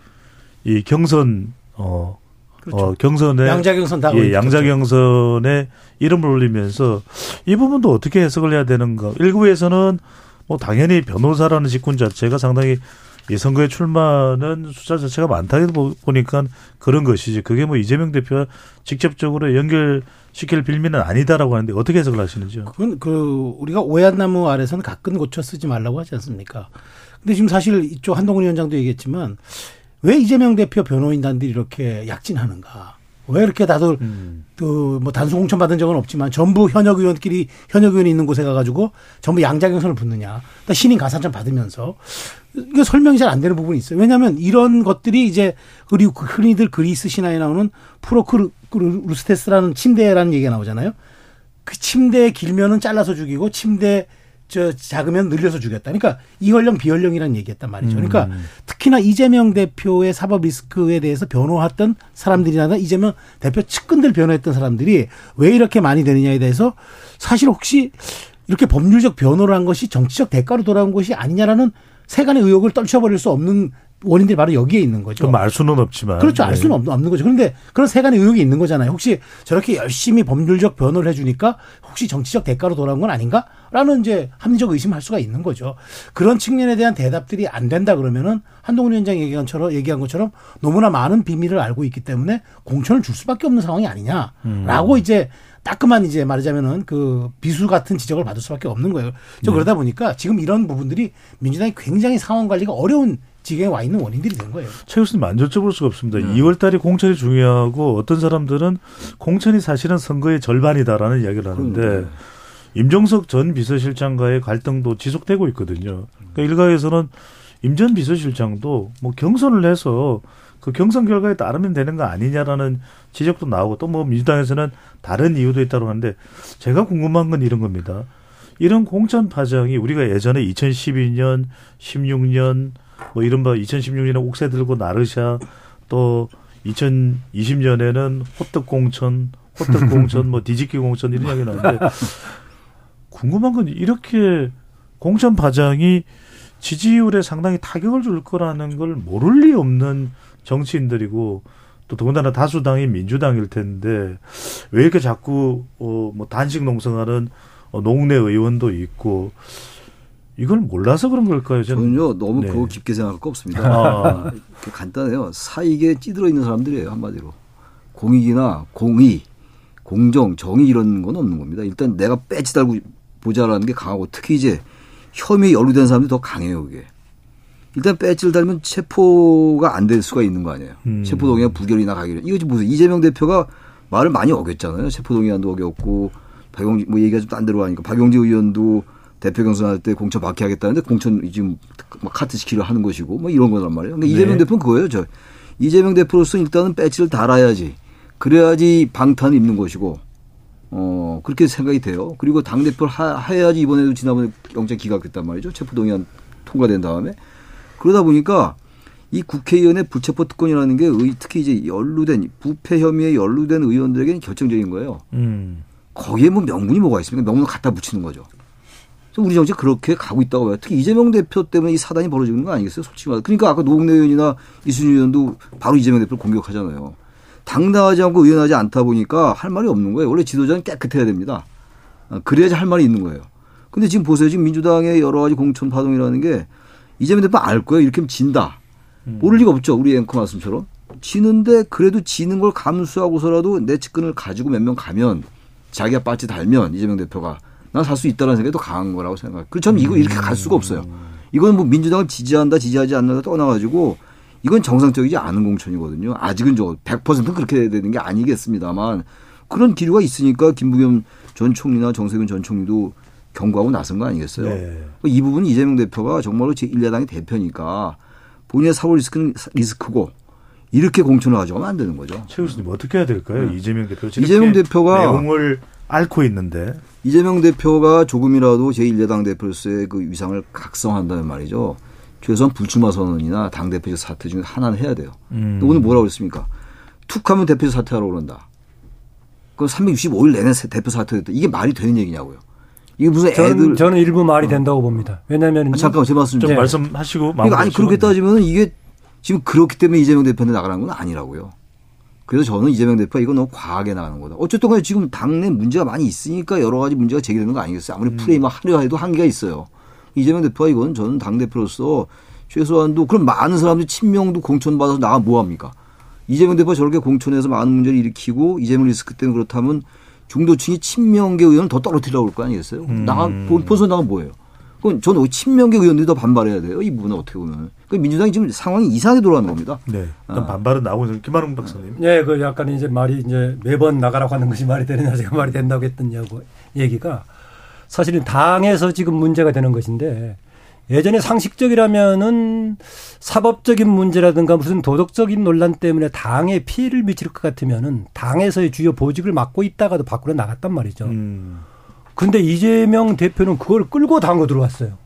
이 경선 어 어, 경선에 양자 경선 다 예, 올렸죠. 양자 경선에 이름을 올리면서 이 부분도 어떻게 해석을 해야 되는가? 일부에서는 뭐 당연히 변호사라는 직군 자체가 상당히 이 선거에 출마는 숫자 자체가 많다 보- 보니까 그런 것이지. 그게 뭐 이재명 대표와 직접적으로 연결시킬 빌미는 아니다라고 하는데 어떻게 해석을 하시는지요? 그건 그 우리가 오얏나무 아래서는 가끔 고쳐 쓰지 말라고 하지 않습니까? 근데 지금 사실 이쪽 한동훈 위원장도 얘기했지만 왜 이재명 대표 변호인단들이 이렇게 약진하는가? 왜 이렇게 다들 그뭐 단수 공천 받은 적은 없지만 전부 현역 의원끼리 현역 의원이 있는 곳에 가가지고 전부 양자경선을 붙느냐? 또 신인 가산점 받으면서 이게 설명이 잘 안 되는 부분이 있어요. 왜냐하면 이런 것들이 이제 우리 흔히들 그리스 신화에 나오는 프로크루스테스라는 침대라는 얘기가 나오잖아요. 그 침대 길면은 잘라서 죽이고 침대 저 작으면 늘려서 죽였다. 그러니까 이연령 비연령이라는 얘기했단 말이죠. 그러니까 특히나 이재명 대표의 사법 리스크에 대해서 변호했던 사람들이나 이재명 대표 측근들 변호했던 사람들이 왜 이렇게 많이 되느냐에 대해서 사실 혹시 이렇게 법률적 변호를 한 것이 정치적 대가로 돌아온 것이 아니냐라는 세간의 의혹을 떨쳐버릴 수 없는 원인들이 바로 여기에 있는 거죠. 좀알 수는 없지만. 그렇죠. 알 네. 수는 없- 없는 거죠. 그런데 그런 세간의 의혹이 있는 거잖아요. 혹시 저렇게 열심히 법률적 변호를 해주니까 혹시 정치적 대가로 돌아온 건 아닌가? 라는 이제 합리적 의심할 수가 있는 거죠. 그런 측면에 대한 대답들이 안 된다 그러면은 한동훈 위원장이 얘기한 것처럼, 얘기한 것처럼 너무나 많은 비밀을 알고 있기 때문에 공천을 줄 수밖에 없는 상황이 아니냐라고 이제 따끔한 이제 말하자면은 그 비수 같은 지적을 받을 수밖에 없는 거예요. 저 그러다 보니까 지금 이런 부분들이 민주당이 굉장히 상황 관리가 어려운 지경에 와 있는 원인들이 된 거예요. 최 교수님 안 여쭤볼 수가 없습니다. 네. 2월 달에 공천이 중요하고 어떤 사람들은 공천이 사실은 선거의 절반이다라는 이야기를 하는데 임종석 전 비서실장과의 갈등도 지속되고 있거든요. 그러니까 일각에서는 임 전 비서실장도 뭐 경선을 해서 그 경선 결과에 따르면 되는 거 아니냐라는 지적도 나오고 또 뭐 민주당에서는 다른 이유도 있다고 하는데 제가 궁금한 건 이런 겁니다. 이런 공천 파장이 우리가 예전에 2012년, 16년 뭐 이른바 2016년에 옥새 들고 나르샤 또 2020년에는 호떡 공천, 호떡 공천, 뭐 뒤집기 공천 이런 이야기 나는데 궁금한 건 이렇게 공천 파장이 지지율에 상당히 타격을 줄 거라는 걸 모를 리 없는 정치인들이고 또 더군다나 다수당이 민주당일 텐데 왜 이렇게 자꾸 어뭐 단식 농성하는 어, 농내 의원도 있고 이걸 몰라서 그런 걸까요? 저는 저는요 너무 네. 그거 깊게 생각할 거 없습니다. 아. 간단해요. 사익에 찌들어 있는 사람들이에요 한마디로. 공익이나 공의, 공정, 정의 이런 건 없는 겁니다. 일단 내가 배지 달고 보자라는 게 강하고 특히 이제 혐의에 연루된 사람들이 더 강해요 그게. 일단 배지를 달면 체포가 안 될 수가 있는 거 아니에요. 음. 체포동의안 부결이나 가결. 이거 무슨 이재명 대표가 말을 많이 어겼잖아요. 체포동의안도 어겼고 박용지 뭐 얘기가 좀 딴 데로 가니까 박용지 의원도 대표 경선할 때 공천 받게 하겠다는데 공천 지금 막 카트 시키려 하는 것이고 뭐 이런 거란 말이에요. 그러니까 이재명 네. 대표는 그거예요. 저 이재명 대표로서 일단은 배지를 달아야지. 그래야지 방탄을 입는 것이고 어 그렇게 생각이 돼요. 그리고 당 대표를 하, 해야지 이번에도 지난번에 영장 기각했단 말이죠. 체포동의안 통과된 다음에 그러다 보니까 이 국회의원의 불체포 특권이라는 게 의- 특히 이제 연루된 부패 혐의에 연루된 의원들에게는 결정적인 거예요. 음. 거기에 뭐 명분이 뭐가 있습니까? 명분 갖다 붙이는 거죠. 우리 정치 그렇게 가고 있다고 봐요. 특히 이재명 대표 때문에 이 사단이 벌어지는 거 아니겠어요? 솔직히 말해. 그러니까 아까 노웅래 의원이나 이순신 의원도 바로 이재명 대표를 공격하잖아요. 당당하지 않고 의연하지 않다 보니까 할 말이 없는 거예요. 원래 지도자는 깨끗해야 됩니다. 아, 그래야지 할 말이 있는 거예요. 근데 지금 보세요. 지금 민주당의 여러 가지 공천 파동이라는 게 이재명 대표 알 거예요. 이렇게 하면 진다. 모를 리가 없죠. 우리 앵커 말씀처럼. 지는데 그래도 지는 걸 감수하고서라도 내 측근을 가지고 몇 명 가면 자기가 빠지 달면 이재명 대표가 난 살 수 있다는 생각이 더 강한 거라고 생각해요. 그래서 저는 이거 이렇게 갈 수가 없어요. 이건 뭐 민주당을 지지한다 지지하지 않는다 떠나가지고 이건 정상적이지 않은 공천이거든요. 아직은 저 100% 그렇게 되는 게 아니겠습니다만 그런 기류가 있으니까 김부겸 전 총리나 정세균 전 총리도 경고하고 나선 거 아니겠어요? 네. 이 부분 이재명 대표가 정말로 제1야당의 대표니까 본인의 사고 리스크는 리스크고 이렇게 공천을 가져가면 안 되는 거죠. 최 교수님 어떻게 해야 될까요? 이재명 대표 이재명 대표가 내용을 앓고 있는데 이재명 대표가 조금이라도 제1야당 대표로서의 그 위상을 각성한다는 말이죠. 최소한 불출마 선언이나 당 대표적 사퇴 중에 하나는 해야 돼요. 음. 오늘 뭐라고 그랬습니까? 툭 하면 대표적 사퇴하라고 그런다. 그럼 365일 내내 대표 사퇴했다. 이게 말이 되는 얘기냐고요. 이게 무슨 애들. 저는, 저는 일부 말이 된다고 봅니다. 왜냐하면 아, 잠깐만, 제 말씀 좀 좀. 말씀하시고 그러니까 아니. 그렇게 따지면 이게 지금 그렇기 때문에 이재명 대표한테 나가라는 건 아니라고요. 그래서 저는 이재명 대표가 이거 너무 과하게 나가는 거다. 어쨌든 간에 지금 당내 문제가 많이 있으니까 여러 가지 문제가 제기되는 거 아니겠어요? 아무리 프레임을 하려 해도 한계가 있어요. 이재명 대표가 이건 저는 당대표로서 최소한도 그럼 많은 사람들이 친명도 공천받아서 나가 뭐합니까? 이재명 대표가 저렇게 공천해서 많은 문제를 일으키고 이재명 리스크 때문에 그렇다면 중도층이 친명계 의원을 더 떨어뜨리라고 그럴 거 아니겠어요? 나가, 본선 나가 뭐예요? 그건 저는 친명계 의원들이 더 반발해야 돼요. 이 부분은 어떻게 보면. 그 민주당이 지금 상황이 이상하게 돌아가는 겁니다. 네. 일단 반발은 나오고 있는 김한웅 박사님. 네, 그 약간 이제 말이 이제 매번 나가라고 하는 것이 말이 되느냐, 제가 말이 된다고 했던 얘기가 사실은 당에서 지금 문제가 되는 것인데 예전에 상식적이라면은 사법적인 문제라든가 무슨 도덕적인 논란 때문에 당에 피해를 미칠 것 같으면은 당에서의 주요 보직을 맡고 있다가도 밖으로 나갔단 말이죠. 음. 근데 이재명 대표는 그걸 끌고 당으로 들어왔어요.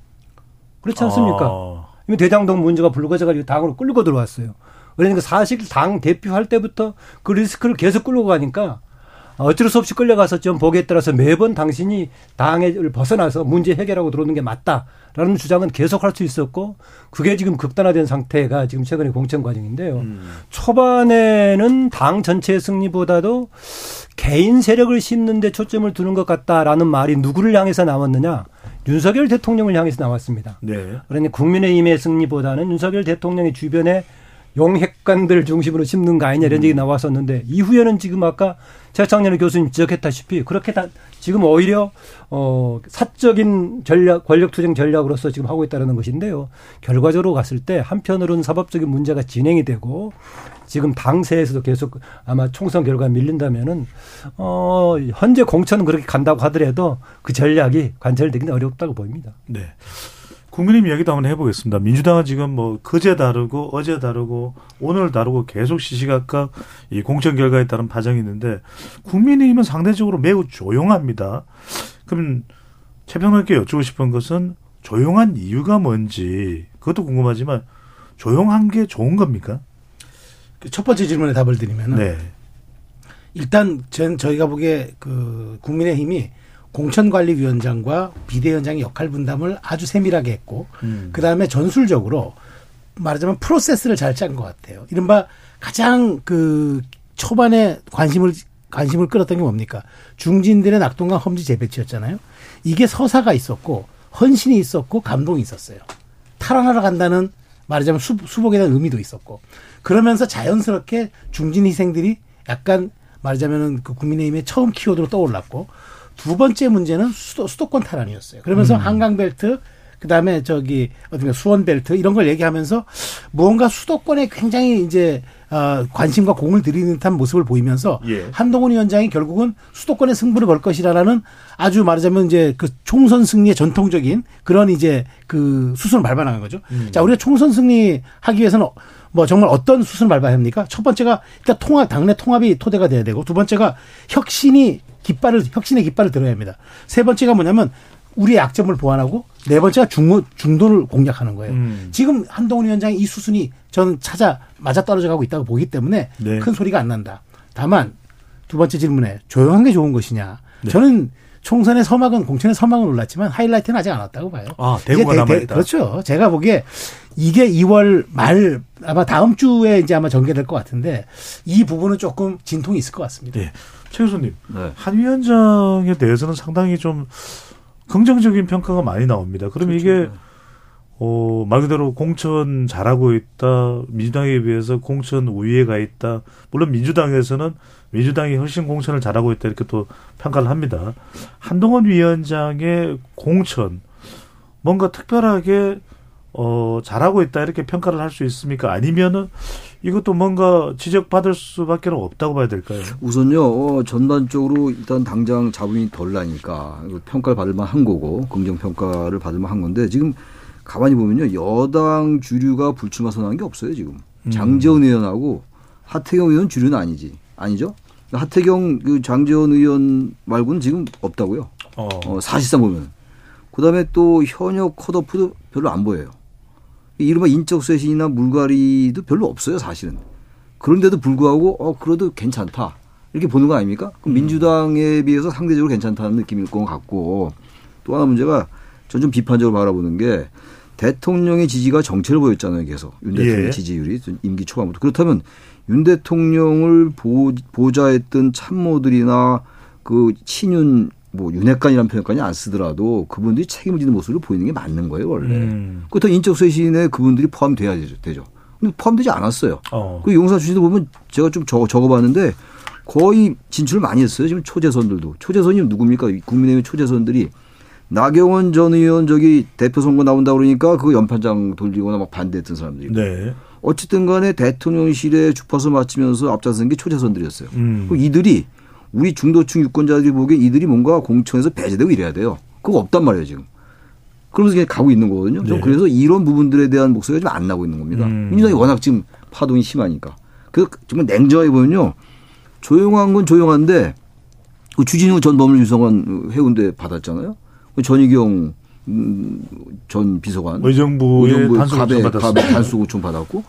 그렇지 않습니까? 아. 이미 대장동 문제가 불거져가 지고 당으로 끌고 들어왔어요. 그러니까 사실 당 대표할 때부터 그 리스크를 계속 끌고 가니까 어쩔 수 없이 끌려가서 좀 보기에 따라서 매번 당신이 당을 벗어나서 문제 해결하고 들어오는 게 맞다라는 주장은 계속 할 수 있었고 그게 지금 극단화된 상태가 지금 최근의 공천 과정인데요. 음. 초반에는 당 전체의 승리보다도 개인 세력을 심는데 초점을 두는 것 같다라는 말이 누구를 향해서 나왔느냐? 윤석열 대통령을 향해서 나왔습니다. 네. 그러니 국민의힘의 승리보다는 윤석열 대통령의 주변에 용핵관들 중심으로 심는 거 아니냐 이런 얘기 나왔었는데 이후에는 지금 아까 최창렬 교수님 지적했다시피 그렇게 다 지금 오히려 어 사적인 전략 권력 투쟁 전략으로서 지금 하고 있다는 것인데요. 결과적으로 갔을 때 한편으로는 사법적인 문제가 진행이 되고 지금 당세에서도 계속 아마 총선 결과 밀린다면은 어 현재 공천은 그렇게 간다고 하더라도 그 전략이 관철되기는 어렵다고 보입니다. 네. 국민의힘 이야기도 한번 해보겠습니다. 민주당은 지금 뭐 그제 다르고 어제 다르고 오늘 다르고 계속 시시각각 이 공천 결과에 따른 파장이 있는데 국민의힘은 상대적으로 매우 조용합니다. 그럼 최평론께 여쭈고 싶은 것은 조용한 이유가 뭔지 그것도 궁금하지만 조용한 게 좋은 겁니까? 그첫 번째 질문에 답을 드리면은 네. 일단 전 저희가 보기에 그 국민의힘이 공천관리위원장과 비대위원장의 역할 분담을 아주 세밀하게 했고 음. 그 다음에 전술적으로 말하자면 프로세스를 잘 짠 것 같아요. 이른바 가장 그 초반에 관심을 관심을 끌었던 게 뭡니까? 중진들의 낙동강 험지 재배치였잖아요. 이게 서사가 있었고 헌신이 있었고 감동이 있었어요. 탈환하러 간다는 말하자면 수, 수복에 대한 의미도 있었고 그러면서 자연스럽게 중진 희생들이 약간 말하자면은 그 국민의힘의 처음 키워드로 떠올랐고 두 번째 문제는 수도, 수도권 탈환이었어요. 그러면서 음. 한강벨트 그 다음에 저기 어딘가 수원벨트 이런 걸 얘기하면서 무언가 수도권에 굉장히 이제 어, 관심과 공을 들이는 듯한 모습을 보이면서 예. 한동훈 위원장이 결국은 수도권의 승부를 걸 것이라는 아주 말하자면 이제 그 총선 승리의 전통적인 그런 이제 그 수순을 밟아 나간 거죠. 음. 자, 우리가 총선 승리 하기 위해서는 뭐 정말 어떤 수순을 밟아야 합니까? 첫 번째가 일단 통합, 당내 통합이 토대가 돼야 되고 두 번째가 혁신이 깃발을, 혁신의 깃발을 들어야 합니다. 세 번째가 뭐냐면 우리의 약점을 보완하고 네 번째가 중, 중도를 공략하는 거예요. 음. 지금 한동훈 위원장이 이 수순이 저는 찾아 맞아 떨어져 가고 있다고 보기 때문에 네. 큰 소리가 안 난다. 다만 두 번째 질문에 조용한 게 좋은 것이냐. 네. 저는 총선의 서막은 공천의 서막은 올랐지만 하이라이트는 아직 안 왔다고 봐요. 아, 대구가 대- 대- 남아 있다. 그렇죠. 제가 보기에 이게 2월 말 아마 다음 주에 이제 아마 전개될 것 같은데 이 부분은 조금 진통이 있을 것 같습니다. 네. 최 교수님, 네. 한 위원장에 대해서는 상당히 좀 긍정적인 평가가 많이 나옵니다. 그럼 그렇죠. 이게 어, 말 그대로 공천 잘하고 있다. 민주당에 비해서 공천 우위에 가 있다. 물론 민주당에서는 민주당이 훨씬 공천을 잘하고 있다. 이렇게 또 평가를 합니다. 한동훈 위원장의 공천, 뭔가 특별하게 어, 잘하고 있다. 이렇게 평가를 할 수 있습니까? 아니면은 이것도 뭔가 지적받을 수밖에 없다고 봐야 될까요? 우선요, 어, 전반적으로 일단 당장 자본이 덜 나니까 평가를 받을 만한 거고, 긍정 평가를 받을 만한 건데, 지금 가만히 보면요, 여당 주류가 불출마 선언한 게 없어요, 지금. 음. 장재원 의원하고 하태경 의원 주류는 아니지. 아니죠? 하태경, 그 장재원 의원 말고는 지금 없다고요. 어. 어, 사실상 보면. 그 다음에 또 현역 컷오프도 별로 안 보여요. 이른바 인적 쇄신이나 물갈이도 별로 없어요, 사실은. 그런데도 불구하고, 어, 그래도 괜찮다. 이렇게 보는 거 아닙니까? 그럼 민주당에 비해서 상대적으로 괜찮다는 느낌일 것 같고, 또 하나 문제가 전 좀 비판적으로 바라보는 게, 대통령의 지지가 정체를 보였잖아요. 계속 윤 대통령 예. 지지율이 임기 초반부터 그렇다면 윤 대통령을 보, 보좌했던 참모들이나 그 친윤 뭐 윤핵관이라는 표현까지 안 쓰더라도 그분들이 책임을 지는 모습을 보이는 게 맞는 거예요 원래. 음. 그렇다면 인적 쇄신에 그분들이 포함돼야 되죠. 근데 포함되지 않았어요. 어. 그 용사 출신도 보면 제가 좀 적어, 적어봤는데 거의 진출을 많이 했어요. 지금 초재선들도. 초재선이 누굽니까? 국민의힘 초재선들이 나경원 전 의원 저기 대표 선거 나온다 그러니까 그 연판장 돌리거나 막 반대했던 사람들이. 네. 어쨌든 간에 대통령실에 주파수 맞추면서 앞장선 게 초재선들이었어요. 음. 그 이들이 우리 중도층 유권자들이 보기에 이들이 뭔가 공천에서 배제되고 이래야 돼요. 그거 없단 말이에요, 지금. 그러면서 그냥 가고 있는 거거든요. 좀 네. 그래서 이런 부분들에 대한 목소리가 좀 안 나고 있는 겁니다. 음. 민주당이 워낙 지금 파동이 심하니까. 그 정말 냉정하게 보면요. 조용한 건 조용한데 그 주진우 전 법률유성관 해운대 받았잖아요. 그 전희경 음, 전 비서관 의정부의 의정부의 단수 갑에 요청 받았습니다. 갑에 단수 요청 받았고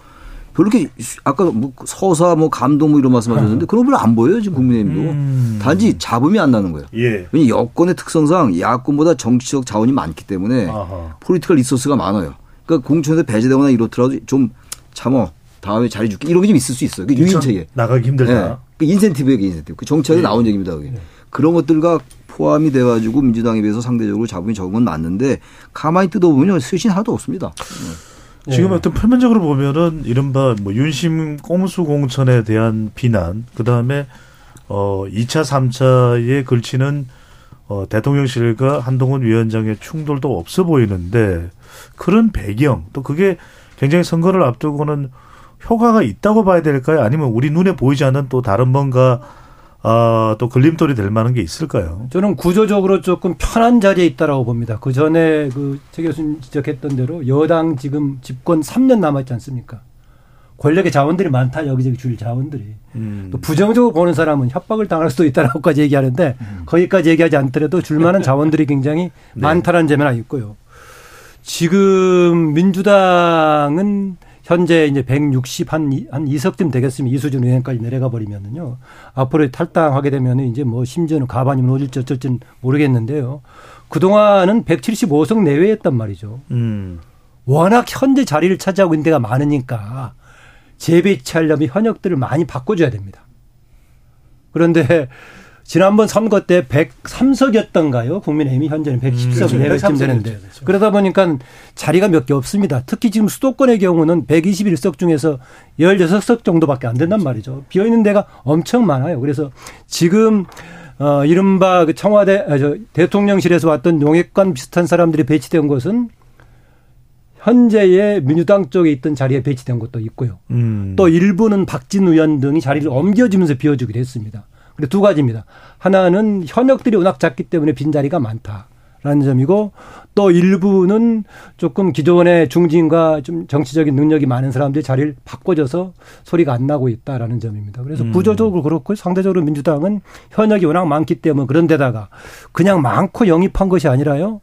별로 이렇게 아까 뭐 서사 뭐 감동 뭐 이런 말씀하셨는데 그런 별로 안 보여요 지금 국민의힘도 음. 단지 잡음이 안 나는 거예요. 예. 왜냐 여권의 특성상 야권보다 정치적 자원이 많기 때문에 아하. political resource가 많아요. 그러니까 공천에서 배제되거나 이렇더라도 좀 참어 다음에 자리 줄게 이런 게 좀 있을 수 있어요. 그 유인책에 나가기 힘들다. 그 인센티브에 그 인센티브. 그 정책에 예. 나온 얘기입니다. 그게. 그런 것들과 포함이 돼가지고 민주당에 비해서 상대적으로 잡음이 적은 건 맞는데 가만히 뜯어보면 쇄신 하나도 없습니다. 지금 어떤 표면적으로 보면은 이른바 뭐 윤심 꼼수 공천에 대한 비난, 그 다음에 어 2차, 3차에 걸치는 어 대통령실과 한동훈 위원장의 충돌도 없어 보이는데 그런 배경 또 그게 굉장히 선거를 앞두고는 효과가 있다고 봐야 될까요? 아니면 우리 눈에 보이지 않는 또 다른 뭔가 아, 또 걸림돌이 될 만한 게 있을까요? 저는 구조적으로 조금 편한 자리에 있다라고 봅니다. 그 전에 그최 교수님 지적했던 대로 여당 지금 집권 3년 남았지 않습니까? 권력의 자원들이 많다 여기저기 줄 자원들이 음. 또 부정적으로 보는 사람은 협박을 당할 수도 있다라고까지 얘기하는데 거기까지 얘기하지 않더라도 줄만한 자원들이 굉장히 많다라는 점이 하나 있고요. 지금 민주당은 현재 이제 160 한, 이- 한 2석쯤 되겠으면 이수준 의원까지 내려가 버리면은요. 앞으로 탈당하게 되면은 이제 뭐 심지어는 가반이면 어딜지 어쩔지는 모르겠는데요. 그동안은 175석 내외였단 말이죠. 음. 워낙 현재 자리를 차지하고 있는 데가 많으니까 재배치하려면 현역들을 많이 바꿔줘야 됩니다. 그런데 지난번 선거 때 103석이었던가요? 국민의힘이 현재는 110석 그렇죠. 내외쯤 103석 되는데. 이었죠. 그렇죠. 그러다 보니까 자리가 몇 개 없습니다. 특히 지금 수도권의 경우는 121석 중에서 16석 정도밖에 안 된단 말이죠. 비어 있는 데가 엄청 많아요. 그래서 지금 어, 이른바 그 청와대, 아, 저, 대통령실에서 왔던 용액관 비슷한 사람들이 배치된 곳은 현재의 민주당 쪽에 있던 자리에 배치된 것도 있고요. 음. 또 일부는 박진 의원 등이 자리를 옮겨주면서 비워주기도 했습니다. 근데 두 가지입니다. 하나는 현역들이 워낙 작기 때문에 빈자리가 많다 라는 점이고 또 일부는 조금 기존의 중진과 좀 정치적인 능력이 많은 사람들이 자리를 바꿔줘서 소리가 안 나고 있다라는 점입니다. 그래서 음. 구조적으로 그렇고 상대적으로 민주당은 현역이 워낙 많기 때문에 그런 데다가 그냥 많고 영입한 것이 아니라요.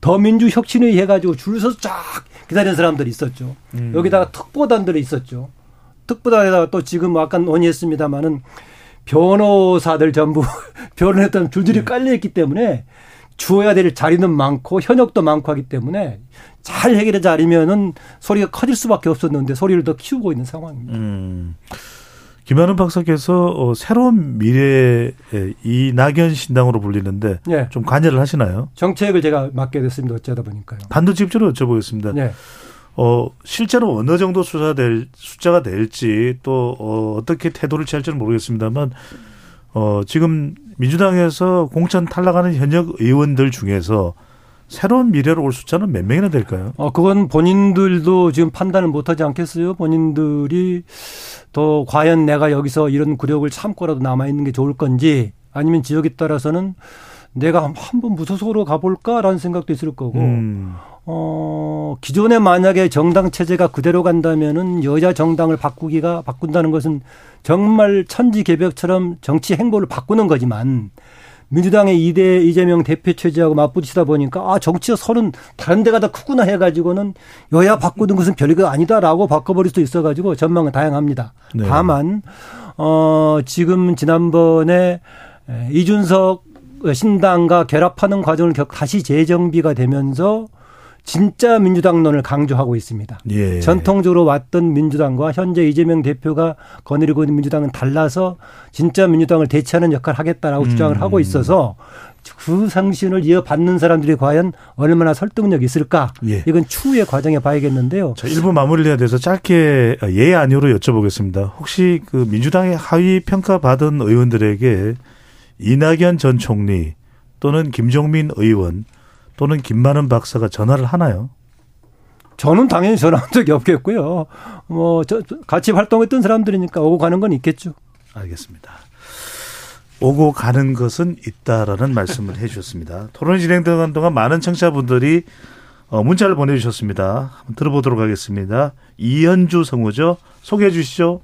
더민주 혁신회의 해가지고 줄 서서 쫙 기다리는 사람들이 있었죠. 음. 여기다가 특보단들이 있었죠. 특보단에다가 또 지금 아까 논의했습니다마는 변호사들 전부 변호했던 줄줄이 깔려 있기 때문에 주어야 될 자리는 많고 현역도 많고 하기 때문에 잘 해결하지 않으면은 소리가 커질 수밖에 없었는데 소리를 더 키우고 있는 상황입니다. 음. 김한은 박사께서 어, 새로운 미래의 이낙연 신당으로 불리는데 예. 좀 관여를 하시나요? 정책을 제가 맡게 됐습니다. 어쩌다 보니까요. 단도직입적으로 여쭤보겠습니다. 네. 어, 실제로 어느 정도 숫자될, 숫자가 될지 또 어, 어떻게 태도를 취할지는 모르겠습니다만 어, 지금 민주당에서 공천 탈락하는 현역 의원들 중에서 새로운 미래로 올 숫자는 몇 명이나 될까요? 어, 그건 본인들도 지금 판단을 못하지 않겠어요? 본인들이 더 과연 내가 여기서 이런 굴욕을 참고라도 남아있는 게 좋을 건지 아니면 지역에 따라서는 내가 한번 무소속으로 가볼까라는 생각도 있을 거고, 음. 어, 기존에 만약에 정당 체제가 그대로 간다면은 여자 정당을 바꾸기가, 바꾼다는 것은 정말 천지 개벽처럼 정치 행보를 바꾸는 거지만 민주당의 이대 이재명 대표 체제하고 맞붙이다 보니까 아 정치가 서른 다른 데가 더 크구나 해가지고는 여야 바꾸는 것은 별거 아니다라고 바꿔버릴 수도 있어가지고 전망은 다양합니다. 네. 다만 어 지금 지난번에 에, 이준석 신당과 결합하는 과정을 겪 다시 재정비가 되면서 진짜 민주당론을 강조하고 있습니다. 예. 전통적으로 왔던 민주당과 현재 이재명 대표가 거느리고 있는 민주당은 달라서 진짜 민주당을 대체하는 역할을 하겠다라고 음. 주장을 하고 있어서 그 상신을 이어받는 사람들이 과연 얼마나 설득력이 있을까? 예. 이건 추후의 과정에 봐야겠는데요. 자, 일부 마무리해야 돼서 짧게 예 아니오로 여쭤보겠습니다. 혹시 그 민주당의 하위 평가 받은 의원들에게 이낙연 전 총리 또는 김종민 의원 또는 김만은 박사가 전화를 하나요? 저는 당연히 전화한 적이 없겠고요. 뭐, 저, 같이 활동했던 사람들이니까 오고 가는 건 있겠죠. 알겠습니다. 오고 가는 것은 있다라는 말씀을 해 주셨습니다. 토론이 진행되는 동안 많은 청취자분들이 어, 문자를 보내주셨습니다. 한번 들어보도록 하겠습니다. 이현주 성우죠. 소개해 주시죠.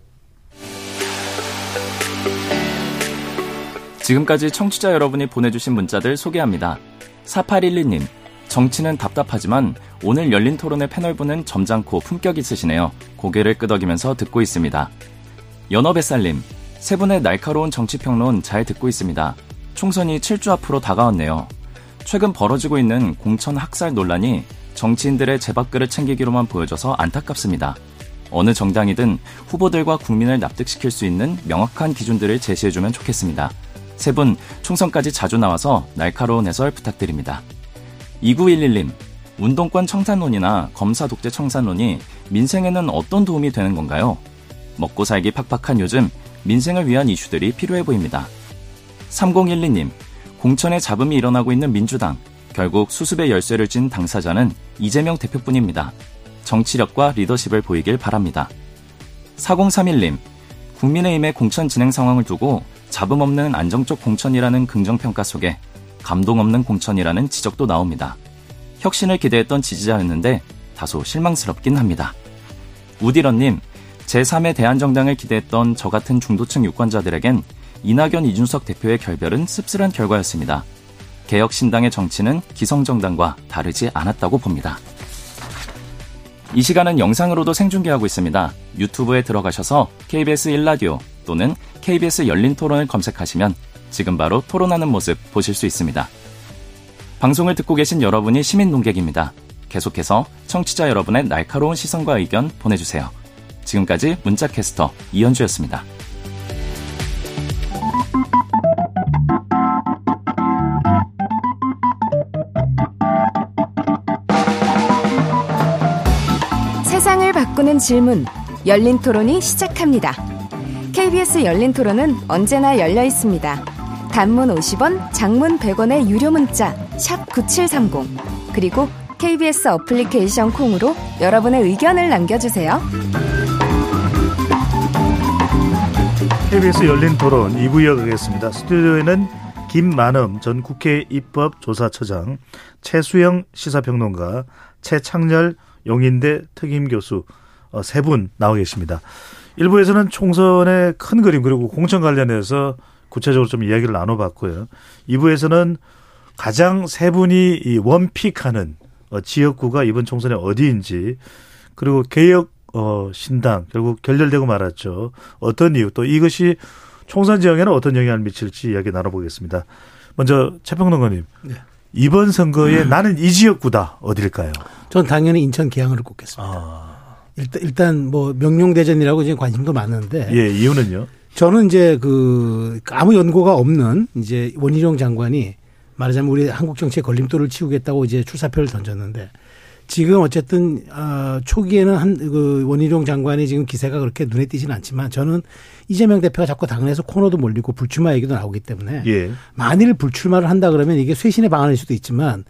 지금까지 청취자 여러분이 보내주신 문자들 소개합니다. 4812님, 정치는 답답하지만 오늘 열린 토론의 패널분은 점잖고 품격 있으시네요. 고개를 끄덕이면서 듣고 있습니다. 연어뱃살님, 세 분의 날카로운 정치평론 잘 듣고 있습니다. 총선이 7주 앞으로 다가왔네요. 최근 벌어지고 있는 공천 학살 논란이 정치인들의 제밥그릇 챙기기로만 보여져서 안타깝습니다. 어느 정당이든 후보들과 국민을 납득시킬 수 있는 명확한 기준들을 제시해주면 좋겠습니다. 세 분 총선까지 자주 나와서 날카로운 해설 부탁드립니다. 2911님, 운동권 청산론이나 검사 독재 청산론이 민생에는 어떤 도움이 되는 건가요? 먹고 살기 팍팍한 요즘 민생을 위한 이슈들이 필요해 보입니다. 3012님, 공천의 잡음이 일어나고 있는 민주당. 결국 수습의 열쇠를 쥔 당사자는 이재명 대표뿐입니다. 정치력과 리더십을 보이길 바랍니다. 4031님, 국민의힘의 공천 진행 상황을 두고 잡음 없는 안정적 공천이라는 긍정평가 속에 감동 없는 공천이라는 지적도 나옵니다. 혁신을 기대했던 지지자였는데 다소 실망스럽긴 합니다. 우디런님, 제3의 대한정당을 기대했던 저 같은 중도층 유권자들에겐 이낙연 이준석 대표의 결별은 씁쓸한 결과였습니다. 개혁신당의 정치는 기성정당과 다르지 않았다고 봅니다. 이 시간은 영상으로도 생중계하고 있습니다. 유튜브에 들어가셔서 KBS 1라디오 또는 KBS 열린 토론을 검색하시면 지금 바로 토론하는 모습 보실 수 있습니다. 방송을 듣고 계신 여러분이 시민 농객입니다. 계속해서 청취자 여러분의 날카로운 시선과 의견 보내주세요. 지금까지 문자캐스터 이현주였습니다. 세상을 바꾸는 질문 열린 토론이 시작합니다. KBS 열린 토론은 언제나 열려 있습니다. 단문 50원, 장문 100원의 유료 문자 샵9730 그리고 KBS 어플리케이션 콩으로 여러분의 의견을 남겨주세요. KBS 열린 토론 2부 이어가겠습니다. 스튜디오에는 김만음 전 국회 입법조사처장, 최수영 시사평론가, 최창렬 용인대 특임교수 어, 세분 나와 계십니다. 1부에서는 총선의 큰 그림 그리고 공천 관련해서 구체적으로 좀 이야기를 나눠봤고요. 2부에서는 가장 세 분이 이 원픽하는 어, 지역구가 이번 총선에 어디인지 그리고 개혁 어, 신당 결국 결렬되고 말았죠. 어떤 이유 또 이것이 총선 지형에는 어떤 영향을 미칠지 이야기 나눠보겠습니다. 먼저 최평론가님. 네. 이번 선거에 나는 이 지역구다 어딜까요? 전 당연히 인천 계양을 꼽겠습니다. 일단 일단 뭐 명룡대전이라고 지금 관심도 많은데. 예, 이유는요? 저는 이제 그 아무 연고가 없는 이제 원희룡 장관이 말하자면 우리 한국 정치의 걸림돌을 치우겠다고 이제 출사표를 던졌는데 지금 어쨌든 어 초기에는 한그 원희룡 장관이 지금 기세가 그렇게 눈에 띄지는 않지만 저는 이재명 대표가 자꾸 당내에서 코너도 몰리고 불출마 얘기도 나오기 때문에 예. 만일 불출마를 한다 그러면 이게 쇄신의 방안일 수도 있지만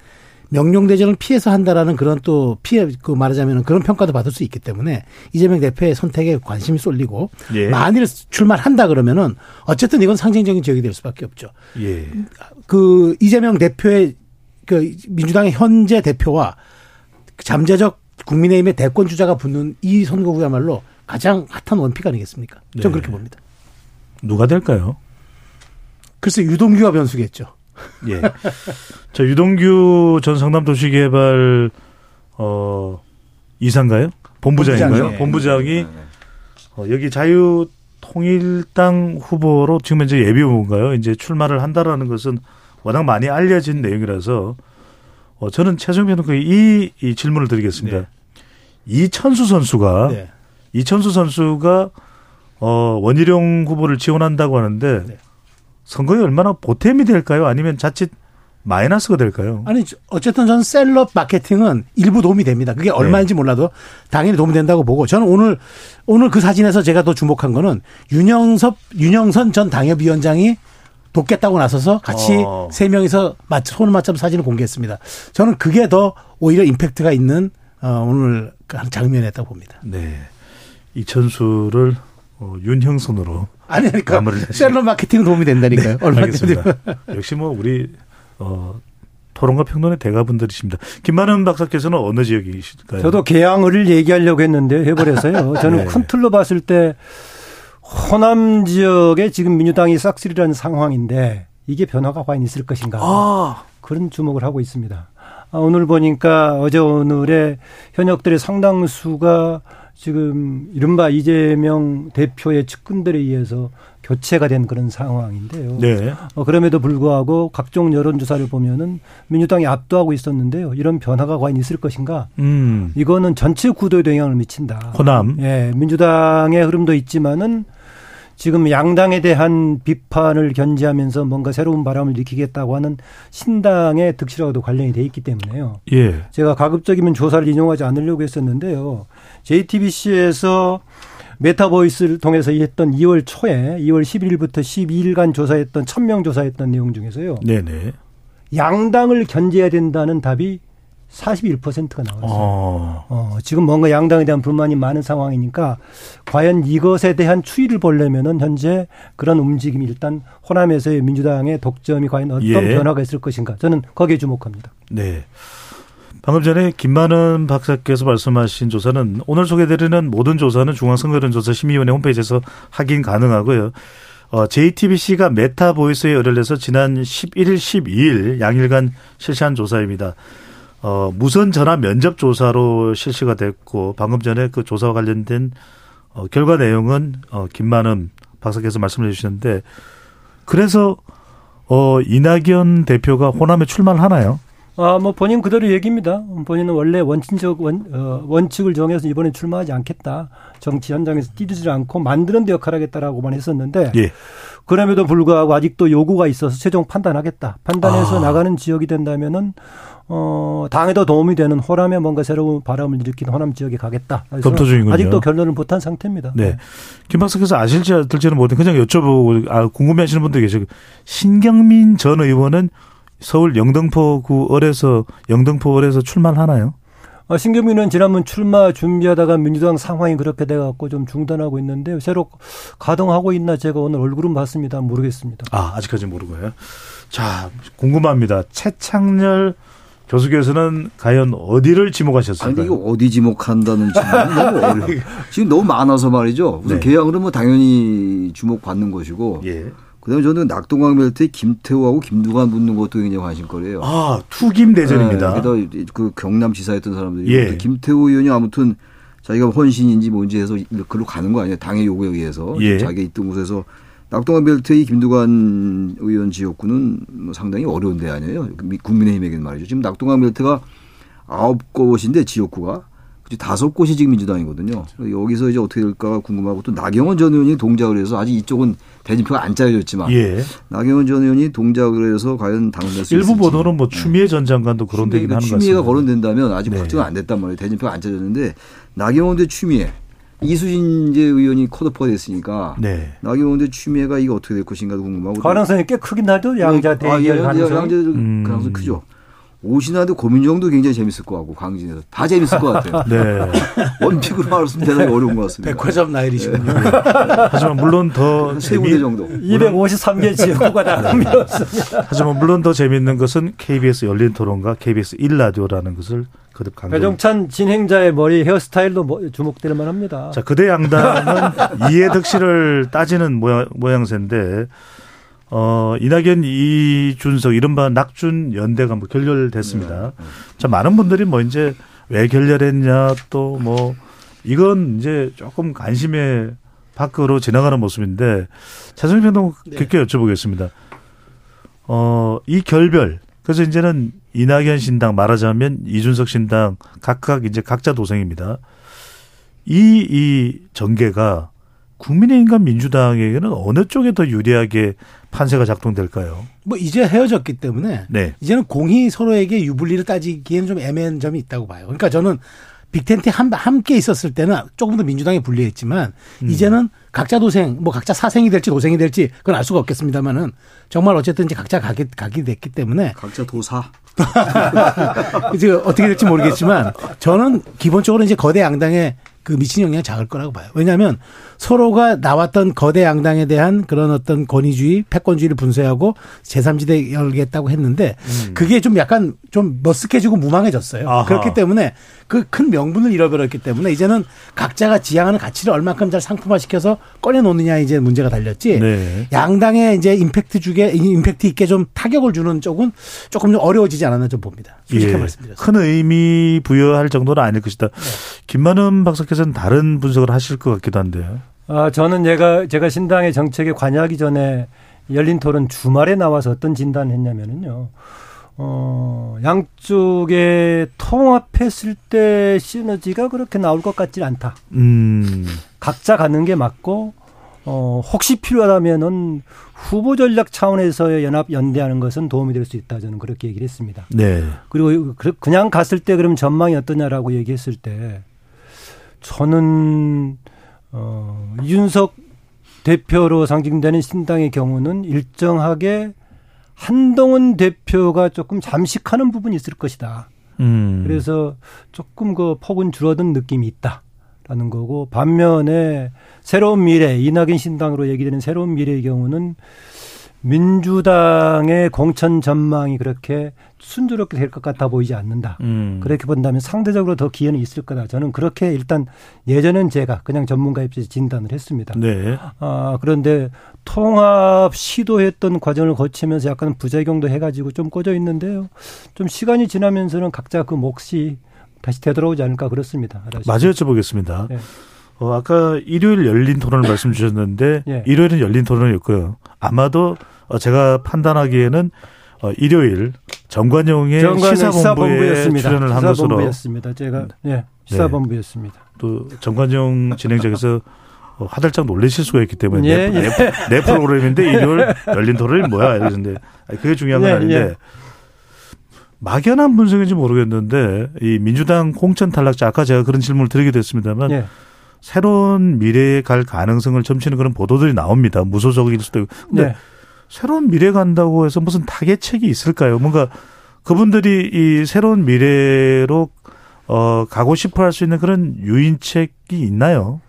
명령대전을 피해서 한다라는 그런 또 피해 그 말하자면 그런 평가도 받을 수 있기 때문에 이재명 대표의 선택에 관심이 쏠리고 예. 만일 출마를 한다 그러면은 어쨌든 이건 상징적인 지역이 될 수밖에 없죠. 예. 그 이재명 대표의 그 민주당의 현재 대표와 잠재적 국민의힘의 대권 주자가 붙는 이 선거구야말로 가장 핫한 원픽 아니겠습니까? 전 네. 그렇게 봅니다. 누가 될까요? 글쎄 유동규와 변수겠죠. 예. 자, 유동규 전 성남도시개발, 어, 이사인가요? 본부장인가요? 본부장이요. 본부장이, 어, 여기 자유 통일당 후보로 지금 현재 예비 후보인가요? 이제 출마를 한다라는 것은 워낙 많이 알려진 내용이라서, 어, 저는 최종 변호사 이, 이 질문을 드리겠습니다. 네. 이천수 선수가 네. 이천수 선수가 어, 원희룡 후보를 지원한다고 하는데 네. 선거에 얼마나 보탬이 될까요? 아니면 자칫 마이너스가 될까요? 아니 어쨌든 저는 셀럽 마케팅은 일부 도움이 됩니다. 그게 얼마인지 몰라도 당연히 도움이 된다고 보고 저는 오늘 오늘 그 사진에서 제가 더 주목한 거는 윤영섭 윤영선 전 당협위원장이 돕겠다고 나서서 같이 어. 세 명이서 맞 손을 맞춰서 사진을 공개했습니다. 저는 그게 더 오히려 임팩트가 있는 어, 오늘 그 장면이었다고 봅니다. 네. 이천수를 어, 윤형선으로 아니 그러니까 마무리를. 셀럽 마케팅 도움이 된다니까요. 얼마 알겠습니다. 역시 뭐 우리 어, 토론과 평론의 대가분들이십니다. 김만은 박사께서는 어느 지역이실까요? 저도 개항을 얘기하려고 했는데 해버려서요. 저는 네. 큰 틀로 봤을 때 호남 지역에 지금 민주당이 싹쓸이라는 상황인데 이게 변화가 과연 있을 것인가 아. 그런 주목을 하고 있습니다. 아, 오늘 보니까 어제 오늘의 현역들의 상당수가 지금 이른바 이재명 대표의 측근들에 의해서 교체가 된 그런 상황인데요. 네. 어, 그럼에도 불구하고 각종 여론조사를 보면은 민주당이 압도하고 있었는데요. 이런 변화가 과연 있을 것인가? 음. 이거는 전체 구도에 영향을 미친다. 호남. 예, 민주당의 흐름도 있지만은 지금 양당에 대한 비판을 견제하면서 뭔가 새로운 바람을 일으키겠다고 하는 신당의 득실하고도 관련이 돼 있기 때문에요. 예. 제가 가급적이면 조사를 인용하지 않으려고 했었는데요. JTBC에서 메타보이스를 통해서 했던 2월 초에 2월 11일부터 12일간 조사했던 1000명 조사했던 내용 중에서요. 네네. 양당을 견제해야 된다는 답이 41%가 나왔어요. 어. 어, 지금 뭔가 양당에 대한 불만이 많은 상황이니까 과연 이것에 대한 추이를 보려면은 현재 그런 움직임이 일단 호남에서의 민주당의 독점이 과연 어떤 예. 변화가 있을 것인가 저는 거기에 주목합니다. 네. 방금 전에 김만은 박사께서 말씀하신 조사는 오늘 소개드리는 모든 조사는 중앙선거여론조사 심의위원회 홈페이지에서 확인 가능하고요. 어, JTBC가 메타 보이스에 의뢰를 해서 지난 11일, 12일 양일간 실시한 조사입니다. 어, 무선 전화 면접 조사로 실시가 됐고 방금 전에 그 조사와 관련된 어, 결과 내용은 어, 김만은 박사께서 말씀해 주셨는데 그래서 어, 이낙연 대표가 호남에 출마를 하나요? 아, 뭐 본인 그대로 얘기입니다. 본인은 원래 원칙적 원, 어, 원칙을 정해서 이번에 출마하지 않겠다. 정치 현장에서 뛰지 않고 만드는 데 역할을 하겠다라고만 했었는데 예. 그럼에도 불구하고 아직도 요구가 있어서 최종 판단하겠다. 판단해서 아. 나가는 지역이 된다면은 어, 당에도 도움이 되는 호남에 뭔가 새로운 바람을 일으키는 호남 지역에 가겠다. 검토 중이군요. 아직도 결론을 못한 상태입니다. 네. 김 박사께서 아실지 아실지는 모르는데 그냥 여쭤보고 아, 궁금해하시는 분들 계시고 신경민 전 의원은 서울 영등포구 을에서 영등포 을에서 출마를 하나요? 어, 신경민은 지난번 출마 준비하다가 민주당 상황이 그렇게 돼갖고 좀 중단하고 있는데 새로 가동하고 있나 제가 오늘 얼굴은 봤습니다. 모르겠습니다. 아 아직까지 모르고요. 자 궁금합니다. 최창렬 교수께서는 과연 어디를 지목하셨을까요? 아니, 이거 어디 지목한다는 질문이 너무 어려워. 지금 너무 많아서 말이죠. 우선 네. 개항은 뭐 당연히 주목받는 것이고. 예. 그다음에 저는 낙동강 벨트에 김태호하고 김두관 붙는 것도 굉장히 관심거리예요. 아 투김 대전입니다. 네, 게다가 그 경남 지사였던 사람들이 예. 김태호 의원이 아무튼 자기가 헌신인지 뭔지 해서 글로 가는 거 아니에요. 당의 요구에 의해서 예. 자기가 있던 곳에서 낙동강 벨트의 김두관 의원 지역구는 뭐 상당히 어려운 데 아니에요. 미- 국민의힘에게는 말이죠. 지금 낙동강 벨트가 아홉 곳인데 지역구가 다섯 곳이 지금 민주당이거든요. 여기서 이제 어떻게 될까가 궁금하고 또 나경원 전 의원이 동작을 해서 아직 이쪽은 대진표가 안 짜여졌지만 예. 나경원 전 의원이 동작을 해서 과연 당선될 수 일부 있을지. 보도는 뭐 추미애 전 장관도 그런 얘기는 하는 것 같습니다. 추미애가 거론된다면 아직 네. 확정은 안 됐단 말이에요. 대진표가 안 짜졌는데 나경원 대 추미애 이수진 이제 의원이 컷오퍼가 됐으니까 네. 나경원 대 추미애가 이거 어떻게 될 것인가도 궁금하고 가능성이 꽤 크긴 하죠. 양자 아, 예, 대결 예, 가능성이. 양자 음. 가능성 크죠. 오신환도 고민정도 굉장히 재밌을 것 같고 강진에서 다 재밌을 것 같아요. 네. 원픽으로 말했으면 대단히 어려운 것 같습니다. 백화점 나일이시군요. 하지만 물론 더세 재미 군데 정도. 253개 지역구가 다 밀었습니다. 하지만 물론 더 재미있는 것은 KBS 열린 토론과 KBS 1라디오라는 것을 거듭 강조. 배종찬 진행자의 머리 헤어스타일도 뭐- 주목될 만합니다. 자, 그대 양당은 이해득실을 따지는 모양, 모양새인데, 어, 이낙연, 이준석, 이른바 낙준 연대가 뭐 결렬됐습니다. 자, 많은 분들이 뭐 이제 왜 결렬했냐, 또 뭐, 이건 이제 조금 관심의 밖으로 지나가는 모습인데, 차승희 변호사께 여쭤보겠습니다. 어, 이 결별, 그래서 이제는 이낙연 신당 말하자면 이준석 신당 각각 이제 각자 도생입니다. 이, 이 전개가 국민의힘과 민주당에게는 어느 쪽에 더 유리하게 판세가 작동될까요? 뭐 이제 헤어졌기 때문에 네. 이제는 공이 서로에게 유불리를 따지기에는 좀 애매한 점이 있다고 봐요. 그러니까 저는 빅텐트 한, 함께 있었을 때는 조금 더 민주당이 불리했지만 음. 이제는 각자 도생, 뭐 각자 사생이 될지 도생이 될지 그건 알 수가 없겠습니다만은 정말 어쨌든 이제 각자 가게, 가게 됐기 때문에 각자 도사. 이제 어떻게 될지 모르겠지만 저는 기본적으로 이제 거대 양당의 그 미친 영향이 작을 거라고 봐요. 왜냐하면 서로가 나왔던 거대 양당에 대한 그런 어떤 권위주의, 패권주의를 분쇄하고 제3지대 열겠다고 했는데 그게 좀 약간 좀 머쓱해지고 무망해졌어요. 아하. 그렇기 때문에 그 큰 명분을 잃어버렸기 때문에 이제는 각자가 지향하는 가치를 얼만큼 잘 상품화시켜서 꺼내놓느냐 이제 문제가 달렸지. 네. 양당에 이제 임팩트 주게 임팩트 있게 좀 타격을 주는 쪽은 조금 좀 어려워지지 않았나 좀 봅니다. 솔직히 예. 말씀드렸습니다. 큰 의미 부여할 정도는 아닐 것이다. 김만흠 박사께서는 다른 분석을 하실 것 같기도 한데요. 아, 저는 제가, 제가 신당의 정책에 관여하기 전에 열린 토론 주말에 나와서 어떤 진단을 했냐면은요. 어, 양쪽에 통합했을 때 시너지가 그렇게 나올 것 같지 않다. 음. 각자 가는 게 맞고, 어, 혹시 필요하다면은 후보 전략 차원에서의 연합, 연대하는 것은 도움이 될 수 있다. 저는 그렇게 얘기를 했습니다. 네. 그리고 그- 그냥 갔을 때 그럼 전망이 어떠냐라고 얘기했을 때 저는 어 이준석 대표로 상징되는 신당의 경우는 일정하게 한동훈 대표가 조금 잠식하는 부분이 있을 것이다. 음. 그래서 조금 그 폭은 줄어든 느낌이 있다라는 거고 반면에 새로운 미래 이낙연 신당으로 얘기되는 새로운 미래의 경우는 민주당의 공천 전망이 그렇게 순조롭게 될 것 같아 보이지 않는다. 음. 그렇게 본다면 상대적으로 더 기회는 있을 거다. 저는 그렇게 일단 예전엔 제가 그냥 전문가 입장에서 진단을 했습니다. 네. 아, 그런데 통합 시도했던 과정을 거치면서 약간 부작용도 해가지고 좀 꺼져 있는데요. 좀 시간이 지나면서는 각자 그 몫이 다시 되돌아오지 않을까 그렇습니다. 마저 여쭤보겠습니다. 네. 어, 아까 일요일 열린 토론을 말씀 주셨는데 예. 일요일은 열린 토론이었고요. 아마도 어, 제가 판단하기에는 어, 일요일 정관용의 정관용 시사본부에 시사본부였습니다. 출연을 한 것으로 시사본부였습니다. 제가 예, 시사본부였습니다. 또 정관용 진행자께서 어, 화들짝 놀라실 수가 있기 때문에 예, 내, 예. 내, 내 프로그램인데 일요일 열린 토론이 뭐야 이러는데 그게 중요한 건 예, 아닌데 예. 막연한 분석인지 모르겠는데 이 민주당 공천 탈락자 아까 제가 그런 질문을 드리기도 했습니다만 예. 새로운 미래에 갈 가능성을 점치는 그런 보도들이 나옵니다. 무소속일 수도 있고. 근데 네. 새로운 미래 간다고 해서 무슨 타겟책이 있을까요? 뭔가 그분들이 이 새로운 미래로 어 가고 싶어 할 수 있는 그런 유인책이 있나요?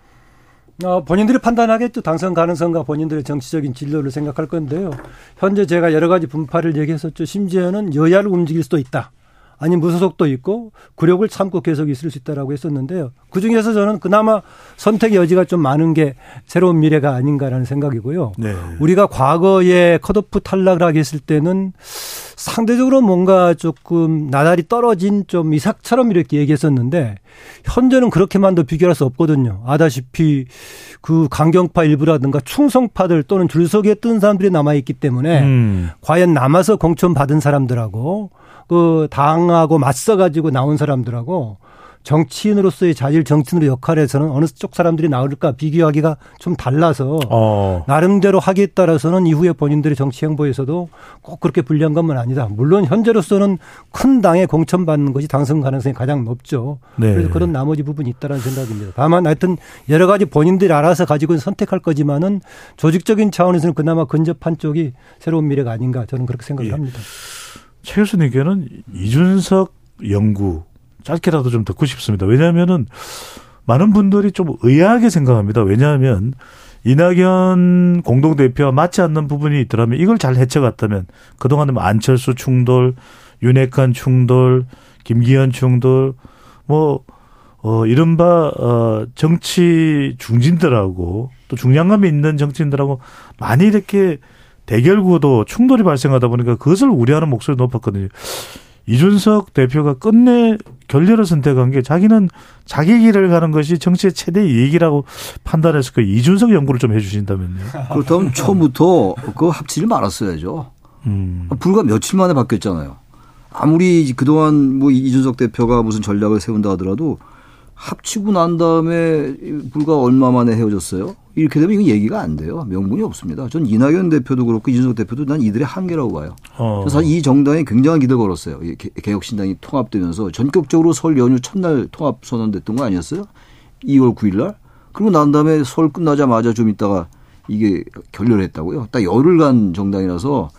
어, 본인들이 판단하겠죠. 당선 가능성과 본인들의 정치적인 진로를 생각할 건데요. 현재 제가 여러 가지 분파를 얘기했었죠. 심지어는 여야를 움직일 수도 있다. 아니 무소속도 있고 굴욕을 참고 계속 있을 수 있다라고 했었는데요. 그 중에서 저는 그나마 선택의 여지가 좀 많은 게 새로운 미래가 아닌가라는 생각이고요. 네. 우리가 과거에 컷오프 탈락을 하게 했을 때는 상대적으로 뭔가 조금 나날이 떨어진 좀 이삭처럼 이렇게 얘기했었는데 현재는 그렇게만도 비교할 수 없거든요. 아다시피 그 강경파 일부라든가 충성파들 또는 줄서기에 뜬 사람들이 남아있기 때문에 음. 과연 남아서 공천 받은 사람들하고 그 당하고 맞서가지고 나온 사람들하고 정치인으로서의 자질 정치인으로 역할에서는 어느 쪽 사람들이 나올까 비교하기가 좀 달라서 어. 나름대로 하기에 따라서는 이후에 본인들의 정치 행보에서도 꼭 그렇게 불리한 것만 아니다. 물론 현재로서는 큰 당에 공천받는 것이 당선 가능성이 가장 높죠. 네. 그래서 그런 나머지 부분이 있다는 생각입니다. 다만 하여튼 여러 가지 본인들이 알아서 가지고 선택할 거지만은 조직적인 차원에서는 그나마 근접한 쪽이 새로운 미래가 아닌가 저는 그렇게 생각을 예. 합니다. 최 교수님께는 이준석 연구 짧게라도 좀 듣고 싶습니다. 왜냐하면은 많은 분들이 좀 의아하게 생각합니다. 왜냐하면 이낙연 공동대표와 맞지 않는 부분이 있더라면 이걸 잘 헤쳐갔다면 그동안에 뭐 안철수 충돌, 윤핵관 충돌, 김기현 충돌, 뭐, 어, 이른바, 어, 정치 중진들하고 또 중량감이 있는 정치인들하고 많이 이렇게 대결 구도 충돌이 발생하다 보니까 그것을 우려하는 목소리 높았거든요. 이준석 대표가 끝내 결렬을 선택한 게 자기는 자기 길을 가는 것이 정치의 최대 이익이라고 판단해서 그 이준석 연구를 좀 해주신다면요. 그렇다면 처음부터 그 합치지 말았어야죠. 음. 불과 며칠 만에 바뀌었잖아요. 아무리 그동안 뭐 이준석 대표가 무슨 전략을 세운다 하더라도 합치고 난 다음에 불과 얼마 만에 헤어졌어요. 이렇게 되면 이건 얘기가 안 돼요. 명분이 없습니다. 전 이낙연 대표도 그렇고 이준석 대표도 난 이들의 한계라고 봐요. 어. 사실 이 정당에 굉장한 기대를 걸었어요. 개혁신당이 통합되면서 전격적으로 설 연휴 첫날 통합 선언됐던 거 아니었어요? 2월 9일 날? 그리고 난 다음에 설 끝나자마자 좀 있다가 이게 결렬했다고요. 딱 열흘간 정당이라서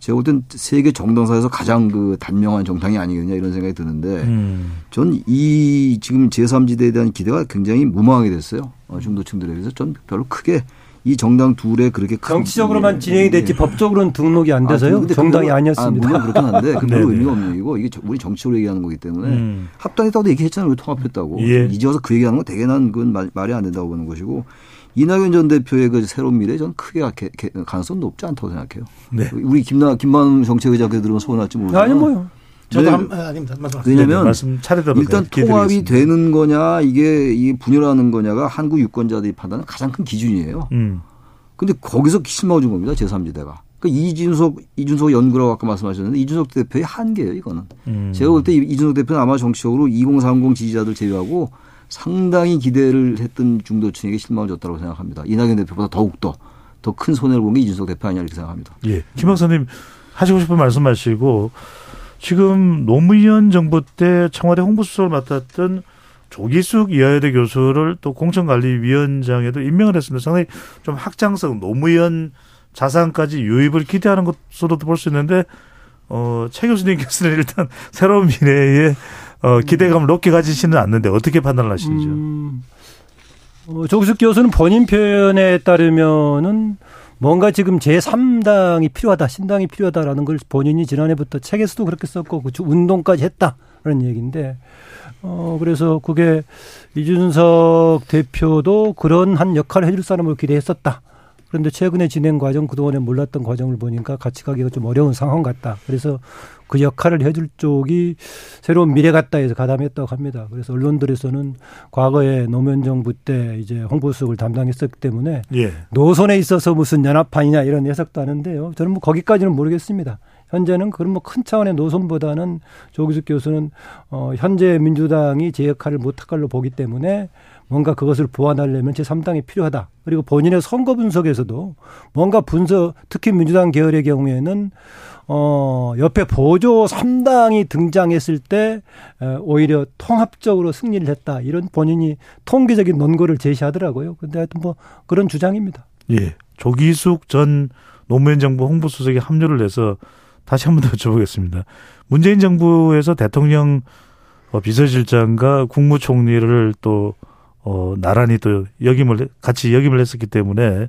제가 볼 땐 세계 정당사에서 가장 그 단명한 정당이 아니겠냐 이런 생각이 드는데 음. 전이 지금 제3지대에 대한 기대가 굉장히 무망하게 됐어요. 어, 중도층들에 비해서 전 별로 크게 이 정당 둘에 그렇게 큰 정치적으로만 진행이 됐지 법적으로는 등록이 안 돼서요. 아, 정당이 그거- 아니었습니다. 아, 물론 그렇긴 한데 그 별로 네네. 의미가 없는 얘기고 이게 저- 우리 정치적으로 얘기하는 거기 때문에 음. 합당했다고도 얘기했잖아요. 왜 통합했다고. 예. 이제 와서 그 얘기하는 건 되게 난 그건 말, 말이 안 된다고 보는 것이고 이낙연 전 대표의 그 새로운 미래 전 크게 가- 가능성 높지 않다고 생각해요. 네. 우리 김나 김만우 정책의장께 들으면 소원할지 모르지만 아니 뭐요. 저도 네. 한, 아, 아닙니다. 말씀하세요. 왜냐하면 네네, 말씀 일단 기회드리겠습니다. 통합이 되는 거냐 이게 이 분열하는 거냐가 한국 유권자들이 판단하는 가장 큰 기준이에요. 음. 근데 거기서 실망을 준 겁니다. 제3지대가. 그러니까 이준석, 이준석 연구라고 아까 말씀하셨는데 이준석 대표의 한계예요, 이거는. 음. 제가 볼 때 이준석 대표는 아마 정치적으로 2030 지지자들 제외하고 상당히 기대를 했던 중도층에게 실망을 줬다고 생각합니다. 이낙연 대표보다 더욱더 더 큰 손해를 본 게 이준석 대표 아니냐 이렇게 생각합니다. 예. 김 박사님 하시고 싶은 말씀 하시고 지금 노무현 정부 때 청와대 홍보수석을 맡았던 조기숙 이화여대 교수를 또 공천관리위원장에도 임명을 했습니다. 상당히 좀 확장성 노무현 자산까지 유입을 기대하는 것으로도 볼 수 있는데 어, 최 교수님께서는 일단 새로운 미래에 어, 기대감을 높게 가지시는 않는데 어떻게 판단을 하시는지요? 음, 어, 조기숙 교수는 본인 표현에 따르면은 뭔가 지금 제3당이 필요하다, 신당이 필요하다라는 걸 본인이 지난해부터 책에서도 그렇게 썼고 그 운동까지 했다라는 얘기인데 어, 그래서 그게 이준석 대표도 그런 한 역할을 해줄 사람을 기대했었다. 그런데 최근에 진행 과정, 그동안에 몰랐던 과정을 보니까 같이 가기가 좀 어려운 상황 같다. 그래서 그 역할을 해줄 쪽이 새로운 미래 같다 해서 가담했다고 합니다. 그래서 언론들에서는 과거에 노무현 정부 때 이제 홍보수석을 담당했었기 때문에 예. 노선에 있어서 무슨 연합판이냐 이런 해석도 하는데요. 저는 뭐 거기까지는 모르겠습니다. 현재는 그런 뭐 큰 차원의 노선보다는 조기숙 교수는 어 현재 민주당이 제 역할을 못할 걸로 보기 때문에 뭔가 그것을 보완하려면 제3당이 필요하다. 그리고 본인의 선거 분석에서도 뭔가 분석, 특히 민주당 계열의 경우에는 어, 옆에 보조 3당이 등장했을 때 에, 오히려 통합적으로 승리를 했다. 이런 본인이 통계적인 논거를 제시하더라고요. 근데 하여튼 뭐 그런 주장입니다. 예. 조기숙 전 노무현 정부 홍보수석이 합류를 해서 다시 한 번 더 여쭤보겠습니다. 문재인 정부에서 대통령 어, 비서실장과 국무총리를 또 어, 나란히 또 역임을 해- 같이 역임을 했었기 때문에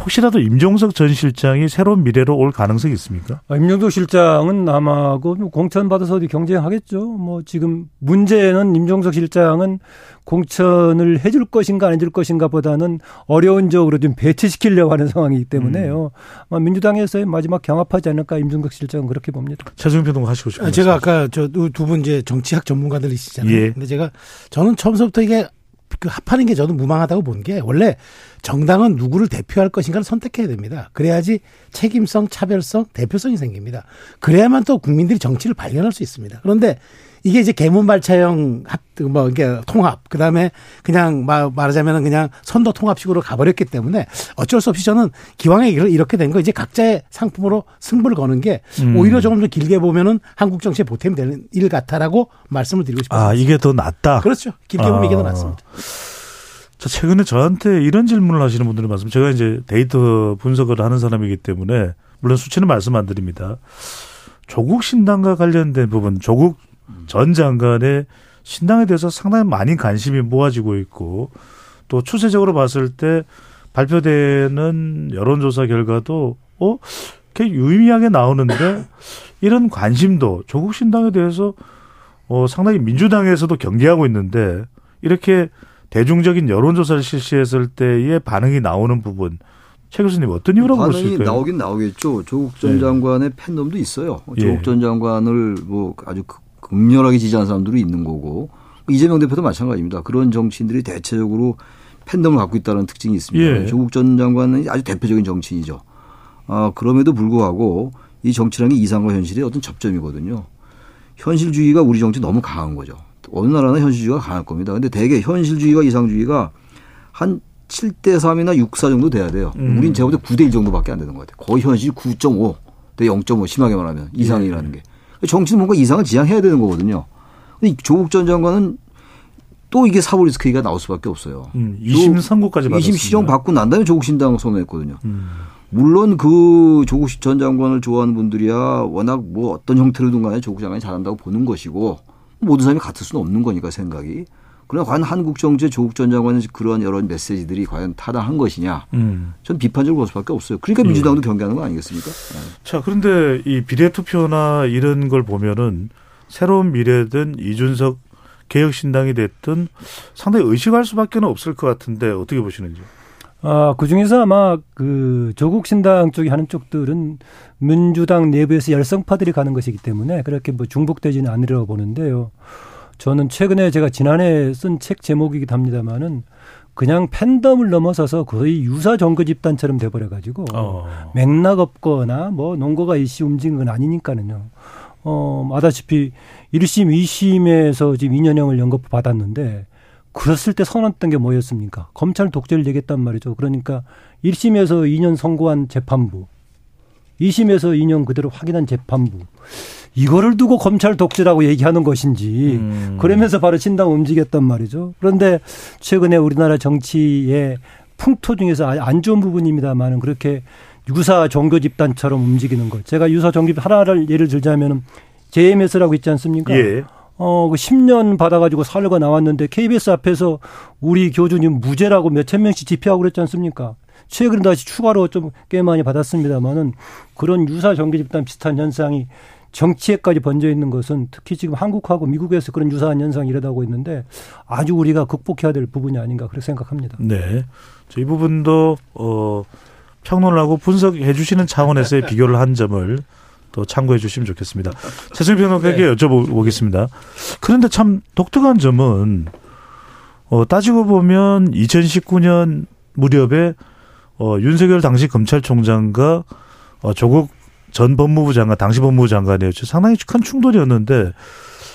혹시라도 임종석 전 실장이 새로운 미래로 올 가능성이 있습니까? 아, 임종석 실장은 아마 그 공천 받아서 어디 경쟁하겠죠. 뭐 지금 문제는 임종석 실장은 공천을 해줄 것인가 안 해줄 것인가 보다는 어려운 적으로 좀 배치시키려고 하는 상황이기 때문에요. 아마 민주당에서의 마지막 경합하지 않을까 임종석 실장은 그렇게 봅니다. 최종 평동 하시고 아, 제가 아까 저 두 분 이제 정치학 전문가들이시잖아요. 예. 근데 제가 저는 처음부터 이게 그 합하는 게 저도 무방하다고 본 게 원래 정당은 누구를 대표할 것인가를 선택해야 됩니다. 그래야지 책임성, 차별성, 대표성이 생깁니다. 그래야만 또 국민들이 정치를 발견할 수 있습니다. 그런데 이게 이제 개문발차형 합, 뭐, 이게 통합, 그 다음에 그냥 말, 말하자면 그냥 선도 통합식으로 가버렸기 때문에 어쩔 수 없이 저는 기왕에 이렇- 이렇게 된 거 이제 각자의 상품으로 승부를 거는 게 음. 오히려 조금 더 길게 보면은 한국 정치에 보탬이 되는 일 같다라고 말씀을 드리고 싶습니다. 아, 이게 더 낫다. 그렇죠. 길게 보면 이게 더 아. 낫습니다. 저 최근에 저한테 이런 질문을 하시는 분들이 많습니다. 제가 이제 데이터 분석을 하는 사람이기 때문에 물론 수치는 말씀 안 드립니다. 조국 신당과 관련된 부분, 조국 전 장관의 신당에 대해서 상당히 많이 관심이 모아지고 있고 또 추세적으로 봤을 때 발표되는 여론조사 결과도 어? 꽤 유의미하게 나오는데 이런 관심도 조국 신당에 대해서 어, 상당히 민주당에서도 경계하고 있는데 이렇게 대중적인 여론조사를 실시했을 때의 반응이 나오는 부분 최 교수님 어떤 이유라고 볼수 반응이? 나오긴 나오겠죠. 조국 전 네. 장관의 팬덤도 있어요. 예. 조국 전 장관을 뭐 아주 극- 극렬하게 지지하는 사람들이 있는 거고 이재명 대표도 마찬가지입니다. 그런 정치인들이 대체적으로 팬덤을 갖고 있다는 특징이 있습니다. 예. 조국 전 장관은 아주 대표적인 정치인이죠. 아, 그럼에도 불구하고 이 정치라는 게 이상과 현실의 어떤 접점이거든요. 현실주의가 우리 정치 너무 강한 거죠. 어느 나라나 현실주의가 강할 겁니다. 근데 대개 현실주의와 이상주의가 한 7대 3이나 6, 4 정도 돼야 돼요. 음. 우린 제가 볼 때 9대 1 정도밖에 안 되는 것 같아요. 거의 현실 9.5 대 0.5 심하게 말하면 이상이라는 게. 정치는 뭔가 이상을 지향해야 되는 거거든요. 근데 조국 전 장관은 또 이게 사법 리스크가 나올 수밖에 없어요. 음, 2심 선고까지 2심 받았습니다. 시정 받고 난 다음에 조국 신당 선언했거든요. 음. 물론 그 조국 전 장관을 좋아하는 분들이야 워낙 뭐 어떤 형태로든 간에 조국 장관이 잘한다고 보는 것이고 모든 사람이 같을 수는 없는 거니까 생각이. 그러나 과연 한국 정치의 조국 전 장관의 그러한 여러 메시지들이 과연 타당한 것이냐. 음. 전 비판적으로 볼 수밖에 없어요. 그러니까 예. 민주당도 경계하는 거 아니겠습니까? 네. 자, 그런데 이 비례투표나 이런 걸 보면은 새로운 미래든 이준석 개혁신당이 됐든 상당히 의식할 수밖에 는 없을 것 같은데 어떻게 보시는지. 아, 그 중에서 아마 그 조국 신당 쪽이 하는 쪽들은 민주당 내부에서 열성파들이 가는 것이기 때문에 그렇게 뭐 중복되지는 않으리라고 보는데요. 저는 최근에 제가 지난해 쓴 책 제목이기도 합니다만은 그냥 팬덤을 넘어서서 거의 유사 정거 집단처럼 돼버려 가지고 어. 맥락 없거나 뭐 농거가 이씨 움직이는 건 아니니까는요. 어, 아다시피 1심, 2심에서 지금 2년형을 연거푸 받았는데 그랬을 때 선언했던 게 뭐였습니까? 검찰 독재를 얘기했단 말이죠. 그러니까 1심에서 2년 선고한 재판부, 2심에서 2년 그대로 확인한 재판부. 이거를 두고 검찰 독재라고 얘기하는 것인지 음. 그러면서 바로 신당 움직였단 말이죠. 그런데 최근에 우리나라 정치의 풍토 중에서 아주 안 좋은 부분입니다만은 그렇게 유사 종교 집단처럼 움직이는 것. 제가 유사 종교 하나를 예를 들자면은 JMS라고 있지 않습니까? 예. 어, 그 10년 받아가지고 살려가 나왔는데 KBS 앞에서 우리 교주님 무죄라고 몇천 명씩 집회하고 그랬지 않습니까? 최근에 다시 추가로 좀 꽤 많이 받았습니다만은 그런 유사 종교 집단 비슷한 현상이 정치에까지 번져 있는 것은 특히 지금 한국하고 미국에서 그런 유사한 현상이 일어나고 있는데 아주 우리가 극복해야 될 부분이 아닌가 그렇게 생각합니다. 네. 저이 부분도 어 평론을 하고 분석해 주시는 차원에서의 비교를 한 점을 또 참고해 주시면 좋겠습니다. 최승 평론가에게 여쭤보겠습니다. 그런데 참 독특한 점은 어 따지고 보면 2019년 무렵에 어 윤석열 당시 검찰총장과 어 조국 전 법무부 장관, 당시 법무부 장관이었죠. 상당히 큰 충돌이었는데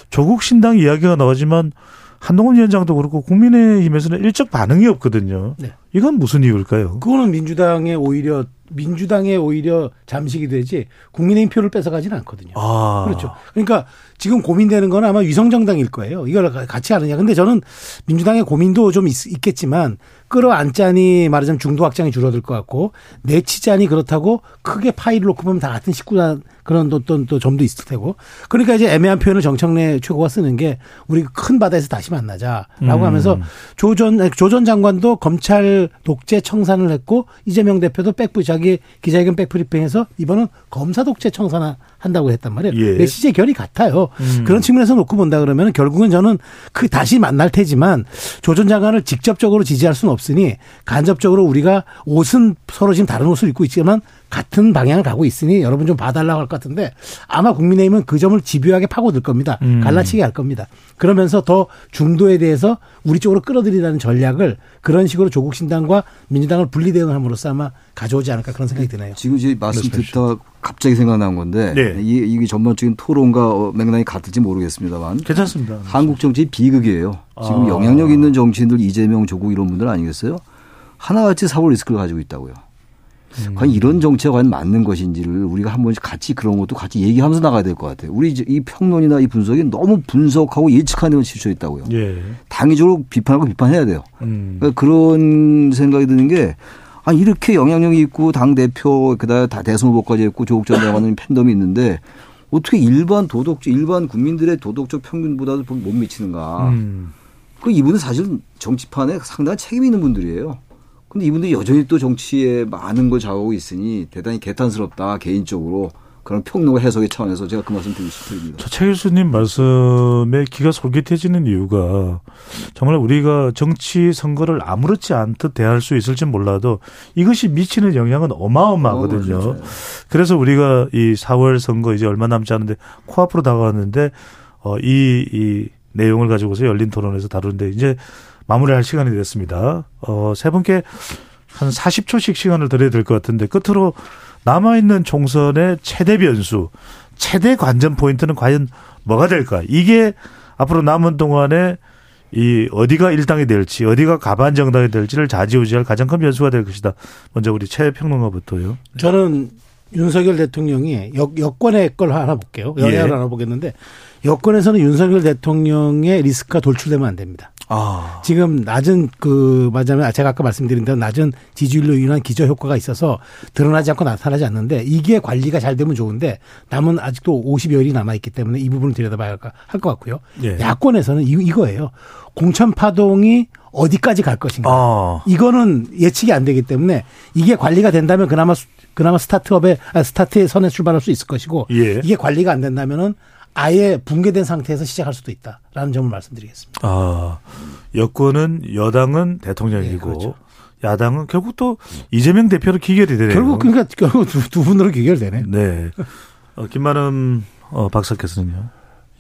조국 신당 이야기가 나오지만 한동훈 위원장도 그렇고 국민의힘에서는 일적 반응이 없거든요. 네. 이건 무슨 이유일까요? 그거는 민주당의 오히려 민주당의 오히려 잠식이 되지 국민의힘 표를 뺏어가지는 않거든요. 아. 그렇죠. 그러니까 지금 고민되는 건 아마 위성정당일 거예요. 이걸 같이 하느냐. 근데 저는 민주당의 고민도 좀 있, 있겠지만 끌어안자니 말하자면 중도 확장이 줄어들 것 같고 내치자니 그렇다고 크게 파이를 놓고 보면 다 같은 식구단 그런 어떤 또 점도 있을 테고 그러니까 이제 애매한 표현을 정청래 최고가 쓰는 게 우리 큰 바다에서 다시 만나자라고 음. 하면서 조전 조전 장관도 검찰 독재 청산을 했고 이재명 대표도 백부 자기 기자회견 백브리핑에서 이번은 검사 독재 청산을 한다고 했단 말이에요. 예. 메시지의 결이 같아요. 음. 그런 측면에서 놓고 본다 그러면 결국은 저는 그 다시 만날 테지만 조전 장관을 직접적으로 지지할 수는 없으니 간접적으로 우리가 옷은 서로 지금 다른 옷을 입고 있지만 같은 방향을 가고 있으니 여러분 좀 봐달라고 할 것 같은데 아마 국민의힘은 그 점을 집요하게 파고들 겁니다. 음. 갈라치게 할 겁니다. 그러면서 더 중도에 대해서 우리 쪽으로 끌어들이라는 전략을 그런 식으로 조국 신당과 민주당을 분리 대응함으로써 아마 가져오지 않을까 그런 생각이 드네요. 지금 이제 말씀 말씀하십시오. 듣다 갑자기 생각난 건데 네. 이, 이게 전반적인 토론과 어, 맥락이 같을지 모르겠습니다만 괜찮습니다. 한국 정치 비극이에요. 지금 아. 영향력 있는 정치인들 이재명, 조국 이런 분들 아니겠어요? 하나같이 사법 리스크를 가지고 있다고요. 음. 과연 이런 정치가 과연 맞는 것인지를 우리가 한 번씩 같이 그런 것도 같이 얘기하면서 나가야 될 것 같아요. 우리 이 평론이나 이 분석이 너무 분석하고 예측하는 데만 치우쳐 있다고요. 예. 당위적으로 비판하고 비판해야 돼요. 음. 그러니까 그런 생각이 드는 게 아, 이렇게 영향력이 있고 당 대표 그 다음에 다 대선 후보까지 했고 조국 전 장관은 팬덤이 있는데 어떻게 일반 도덕 일반 국민들의 도덕적 평균보다도 못 미치는가? 음. 그 이분은 사실 정치판에 상당한 책임이 있는 분들이에요. 근데 이분들이 여전히 또 정치에 많은 걸 좌우하고 있으니 대단히 개탄스럽다 개인적으로 그런 평론과 해석의 차원에서 제가 그 말씀 드리고 싶습니다. 저최 교수님 말씀에 귀가 솔깃해지는 이유가 정말 우리가 정치 선거를 아무렇지 않듯 대할 수 있을지 몰라도 이것이 미치는 영향은 어마어마하거든요. 어, 그렇죠. 그래서 우리가 이 4월 선거 이제 얼마 남지 않은데 코앞으로 다가왔는데 어, 이, 이 내용을 가지고서 열린 토론에서 다루는데 이제 마무리할 시간이 됐습니다. 어, 세 분께 한 40초씩 시간을 드려야 될 것 같은데 끝으로 남아있는 총선의 최대 변수, 최대 관전 포인트는 과연 뭐가 될까? 이게 앞으로 남은 동안에 이 어디가 일당이 될지 어디가 가반 정당이 될지를 좌지우지할 가장 큰 변수가 될 것이다. 먼저 우리 최 평론가부터요. 저는 윤석열 대통령이 여, 여권의 걸 하나 볼게요. 여야를 예. 하나 보겠는데 여권에서는 윤석열 대통령의 리스크가 돌출되면 안 됩니다. 아. 지금 낮은 그 맞아면 제가 아까 말씀드린 대로 낮은 지지율로 인한 기저 효과가 있어서 드러나지 않고 나타나지 않는데 이게 관리가 잘 되면 좋은데 남은 아직도 50여일이 남아 있기 때문에 이 부분을 들여다봐야 할 것 같고요. 예. 야권에서는 이, 이거예요. 공천 파동이 어디까지 갈 것인가. 아. 이거는 예측이 안 되기 때문에 이게 관리가 된다면 그나마 수- 그나마 스타트업에 아, 스타트의 선에 출발할 수 있을 것이고 예. 이게 관리가 안 된다면은 아예 붕괴된 상태에서 시작할 수도 있다라는 점을 말씀드리겠습니다. 아, 여권은 여당은 대통령이고 네, 그렇죠. 야당은 결국 또 이재명 대표로 기결이 되네요. 결국 그러니까 결국 두, 두 분으로 기결되네. 네. 어, 김만음 어, 박사 께서는요.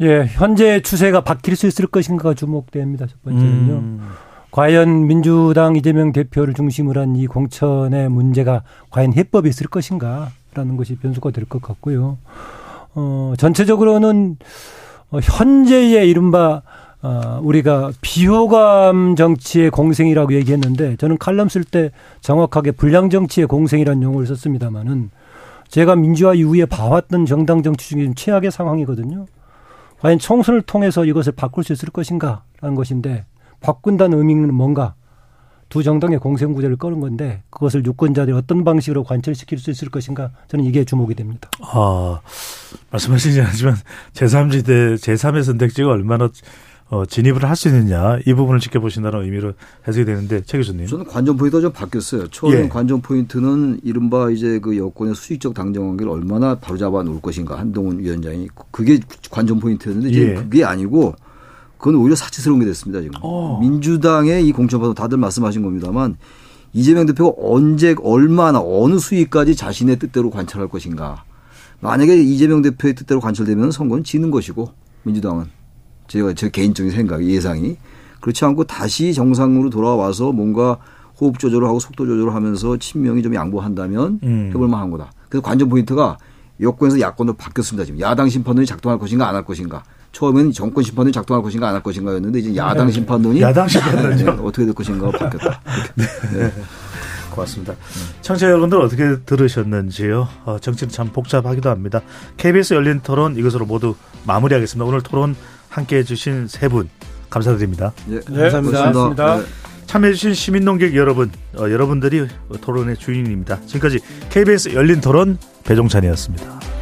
예, 현재 추세가 바뀔 수 있을 것인가가 주목됩니다. 첫 번째는요. 음. 과연 민주당 이재명 대표를 중심으로 한 이 공천의 문제가 과연 해법이 있을 것인가라는 것이 변수가 될 것 같고요. 어, 전체적으로는 어, 현재의 이른바 어, 우리가 비호감 정치의 공생이라고 얘기했는데 저는 칼럼 쓸 때 정확하게 불량 정치의 공생이라는 용어를 썼습니다마는 제가 민주화 이후에 봐왔던 정당 정치 중에 좀 최악의 상황이거든요. 과연 총선을 통해서 이것을 바꿀 수 있을 것인가라는 것인데 바꾼다는 의미는 뭔가 두 정당의 공생 구조를 꺼는 건데 그것을 유권자들이 어떤 방식으로 관철시킬 수 있을 것인가 저는 이게 주목이 됩니다. 아, 말씀하시지 않지만 제3지대, 제3의 선택지가 얼마나 어, 진입을 할 수 있느냐 이 부분을 지켜보신다는 의미로 해석이 되는데 최 교수님. 저는 관전 포인트가 좀 바뀌었어요. 처음 예. 관전 포인트는 이른바 이제 그 여권의 수직적 당정 관계를 얼마나 바로잡아 놓을 것인가 한동훈 위원장이 그게 관전 포인트였는데 이제 예. 그게 아니고 그건 오히려 사치스러운 게 됐습니다 지금. 어. 민주당의 이 공천파도 다들 말씀하신 겁니다만 이재명 대표가 언제 얼마나 어느 수위까지 자신의 뜻대로 관철할 것인가. 만약에 이재명 대표의 뜻대로 관철되면 선거는 지는 것이고 민주당은 제가 제 개인적인 생각이 예상이 그렇지 않고 다시 정상으로 돌아와서 뭔가 호흡 조절을 하고 속도 조절을 하면서 친명이 좀 양보한다면 음. 해볼 만한 거다. 그래서 관전 포인트가 여권에서 야권으로 바뀌었습니다. 지금 야당 심판론이 작동할 것인가 안 할 것인가. 처음에는 정권 심판론이 작동할 것인가 안 할 것인가였는데 이제 야당 심판론이 네. 야당 심판론이요? 네, 어떻게 될 것인가 바뀌었다. 네. 고맙습니다. 청취자 여러분들 어떻게 들으셨는지요? 어, 정치는 참 복잡하기도 합니다. KBS 열린 토론 이것으로 모두 마무리하겠습니다. 오늘 토론 함께해 주신 세 분 감사드립니다. 예, 감사합니다. 고맙습니다. 네. 참여해주신 시민농객 여러분, 어, 여러분들이 토론의 주인입니다. 지금까지 KBS 열린 토론 배종찬이었습니다.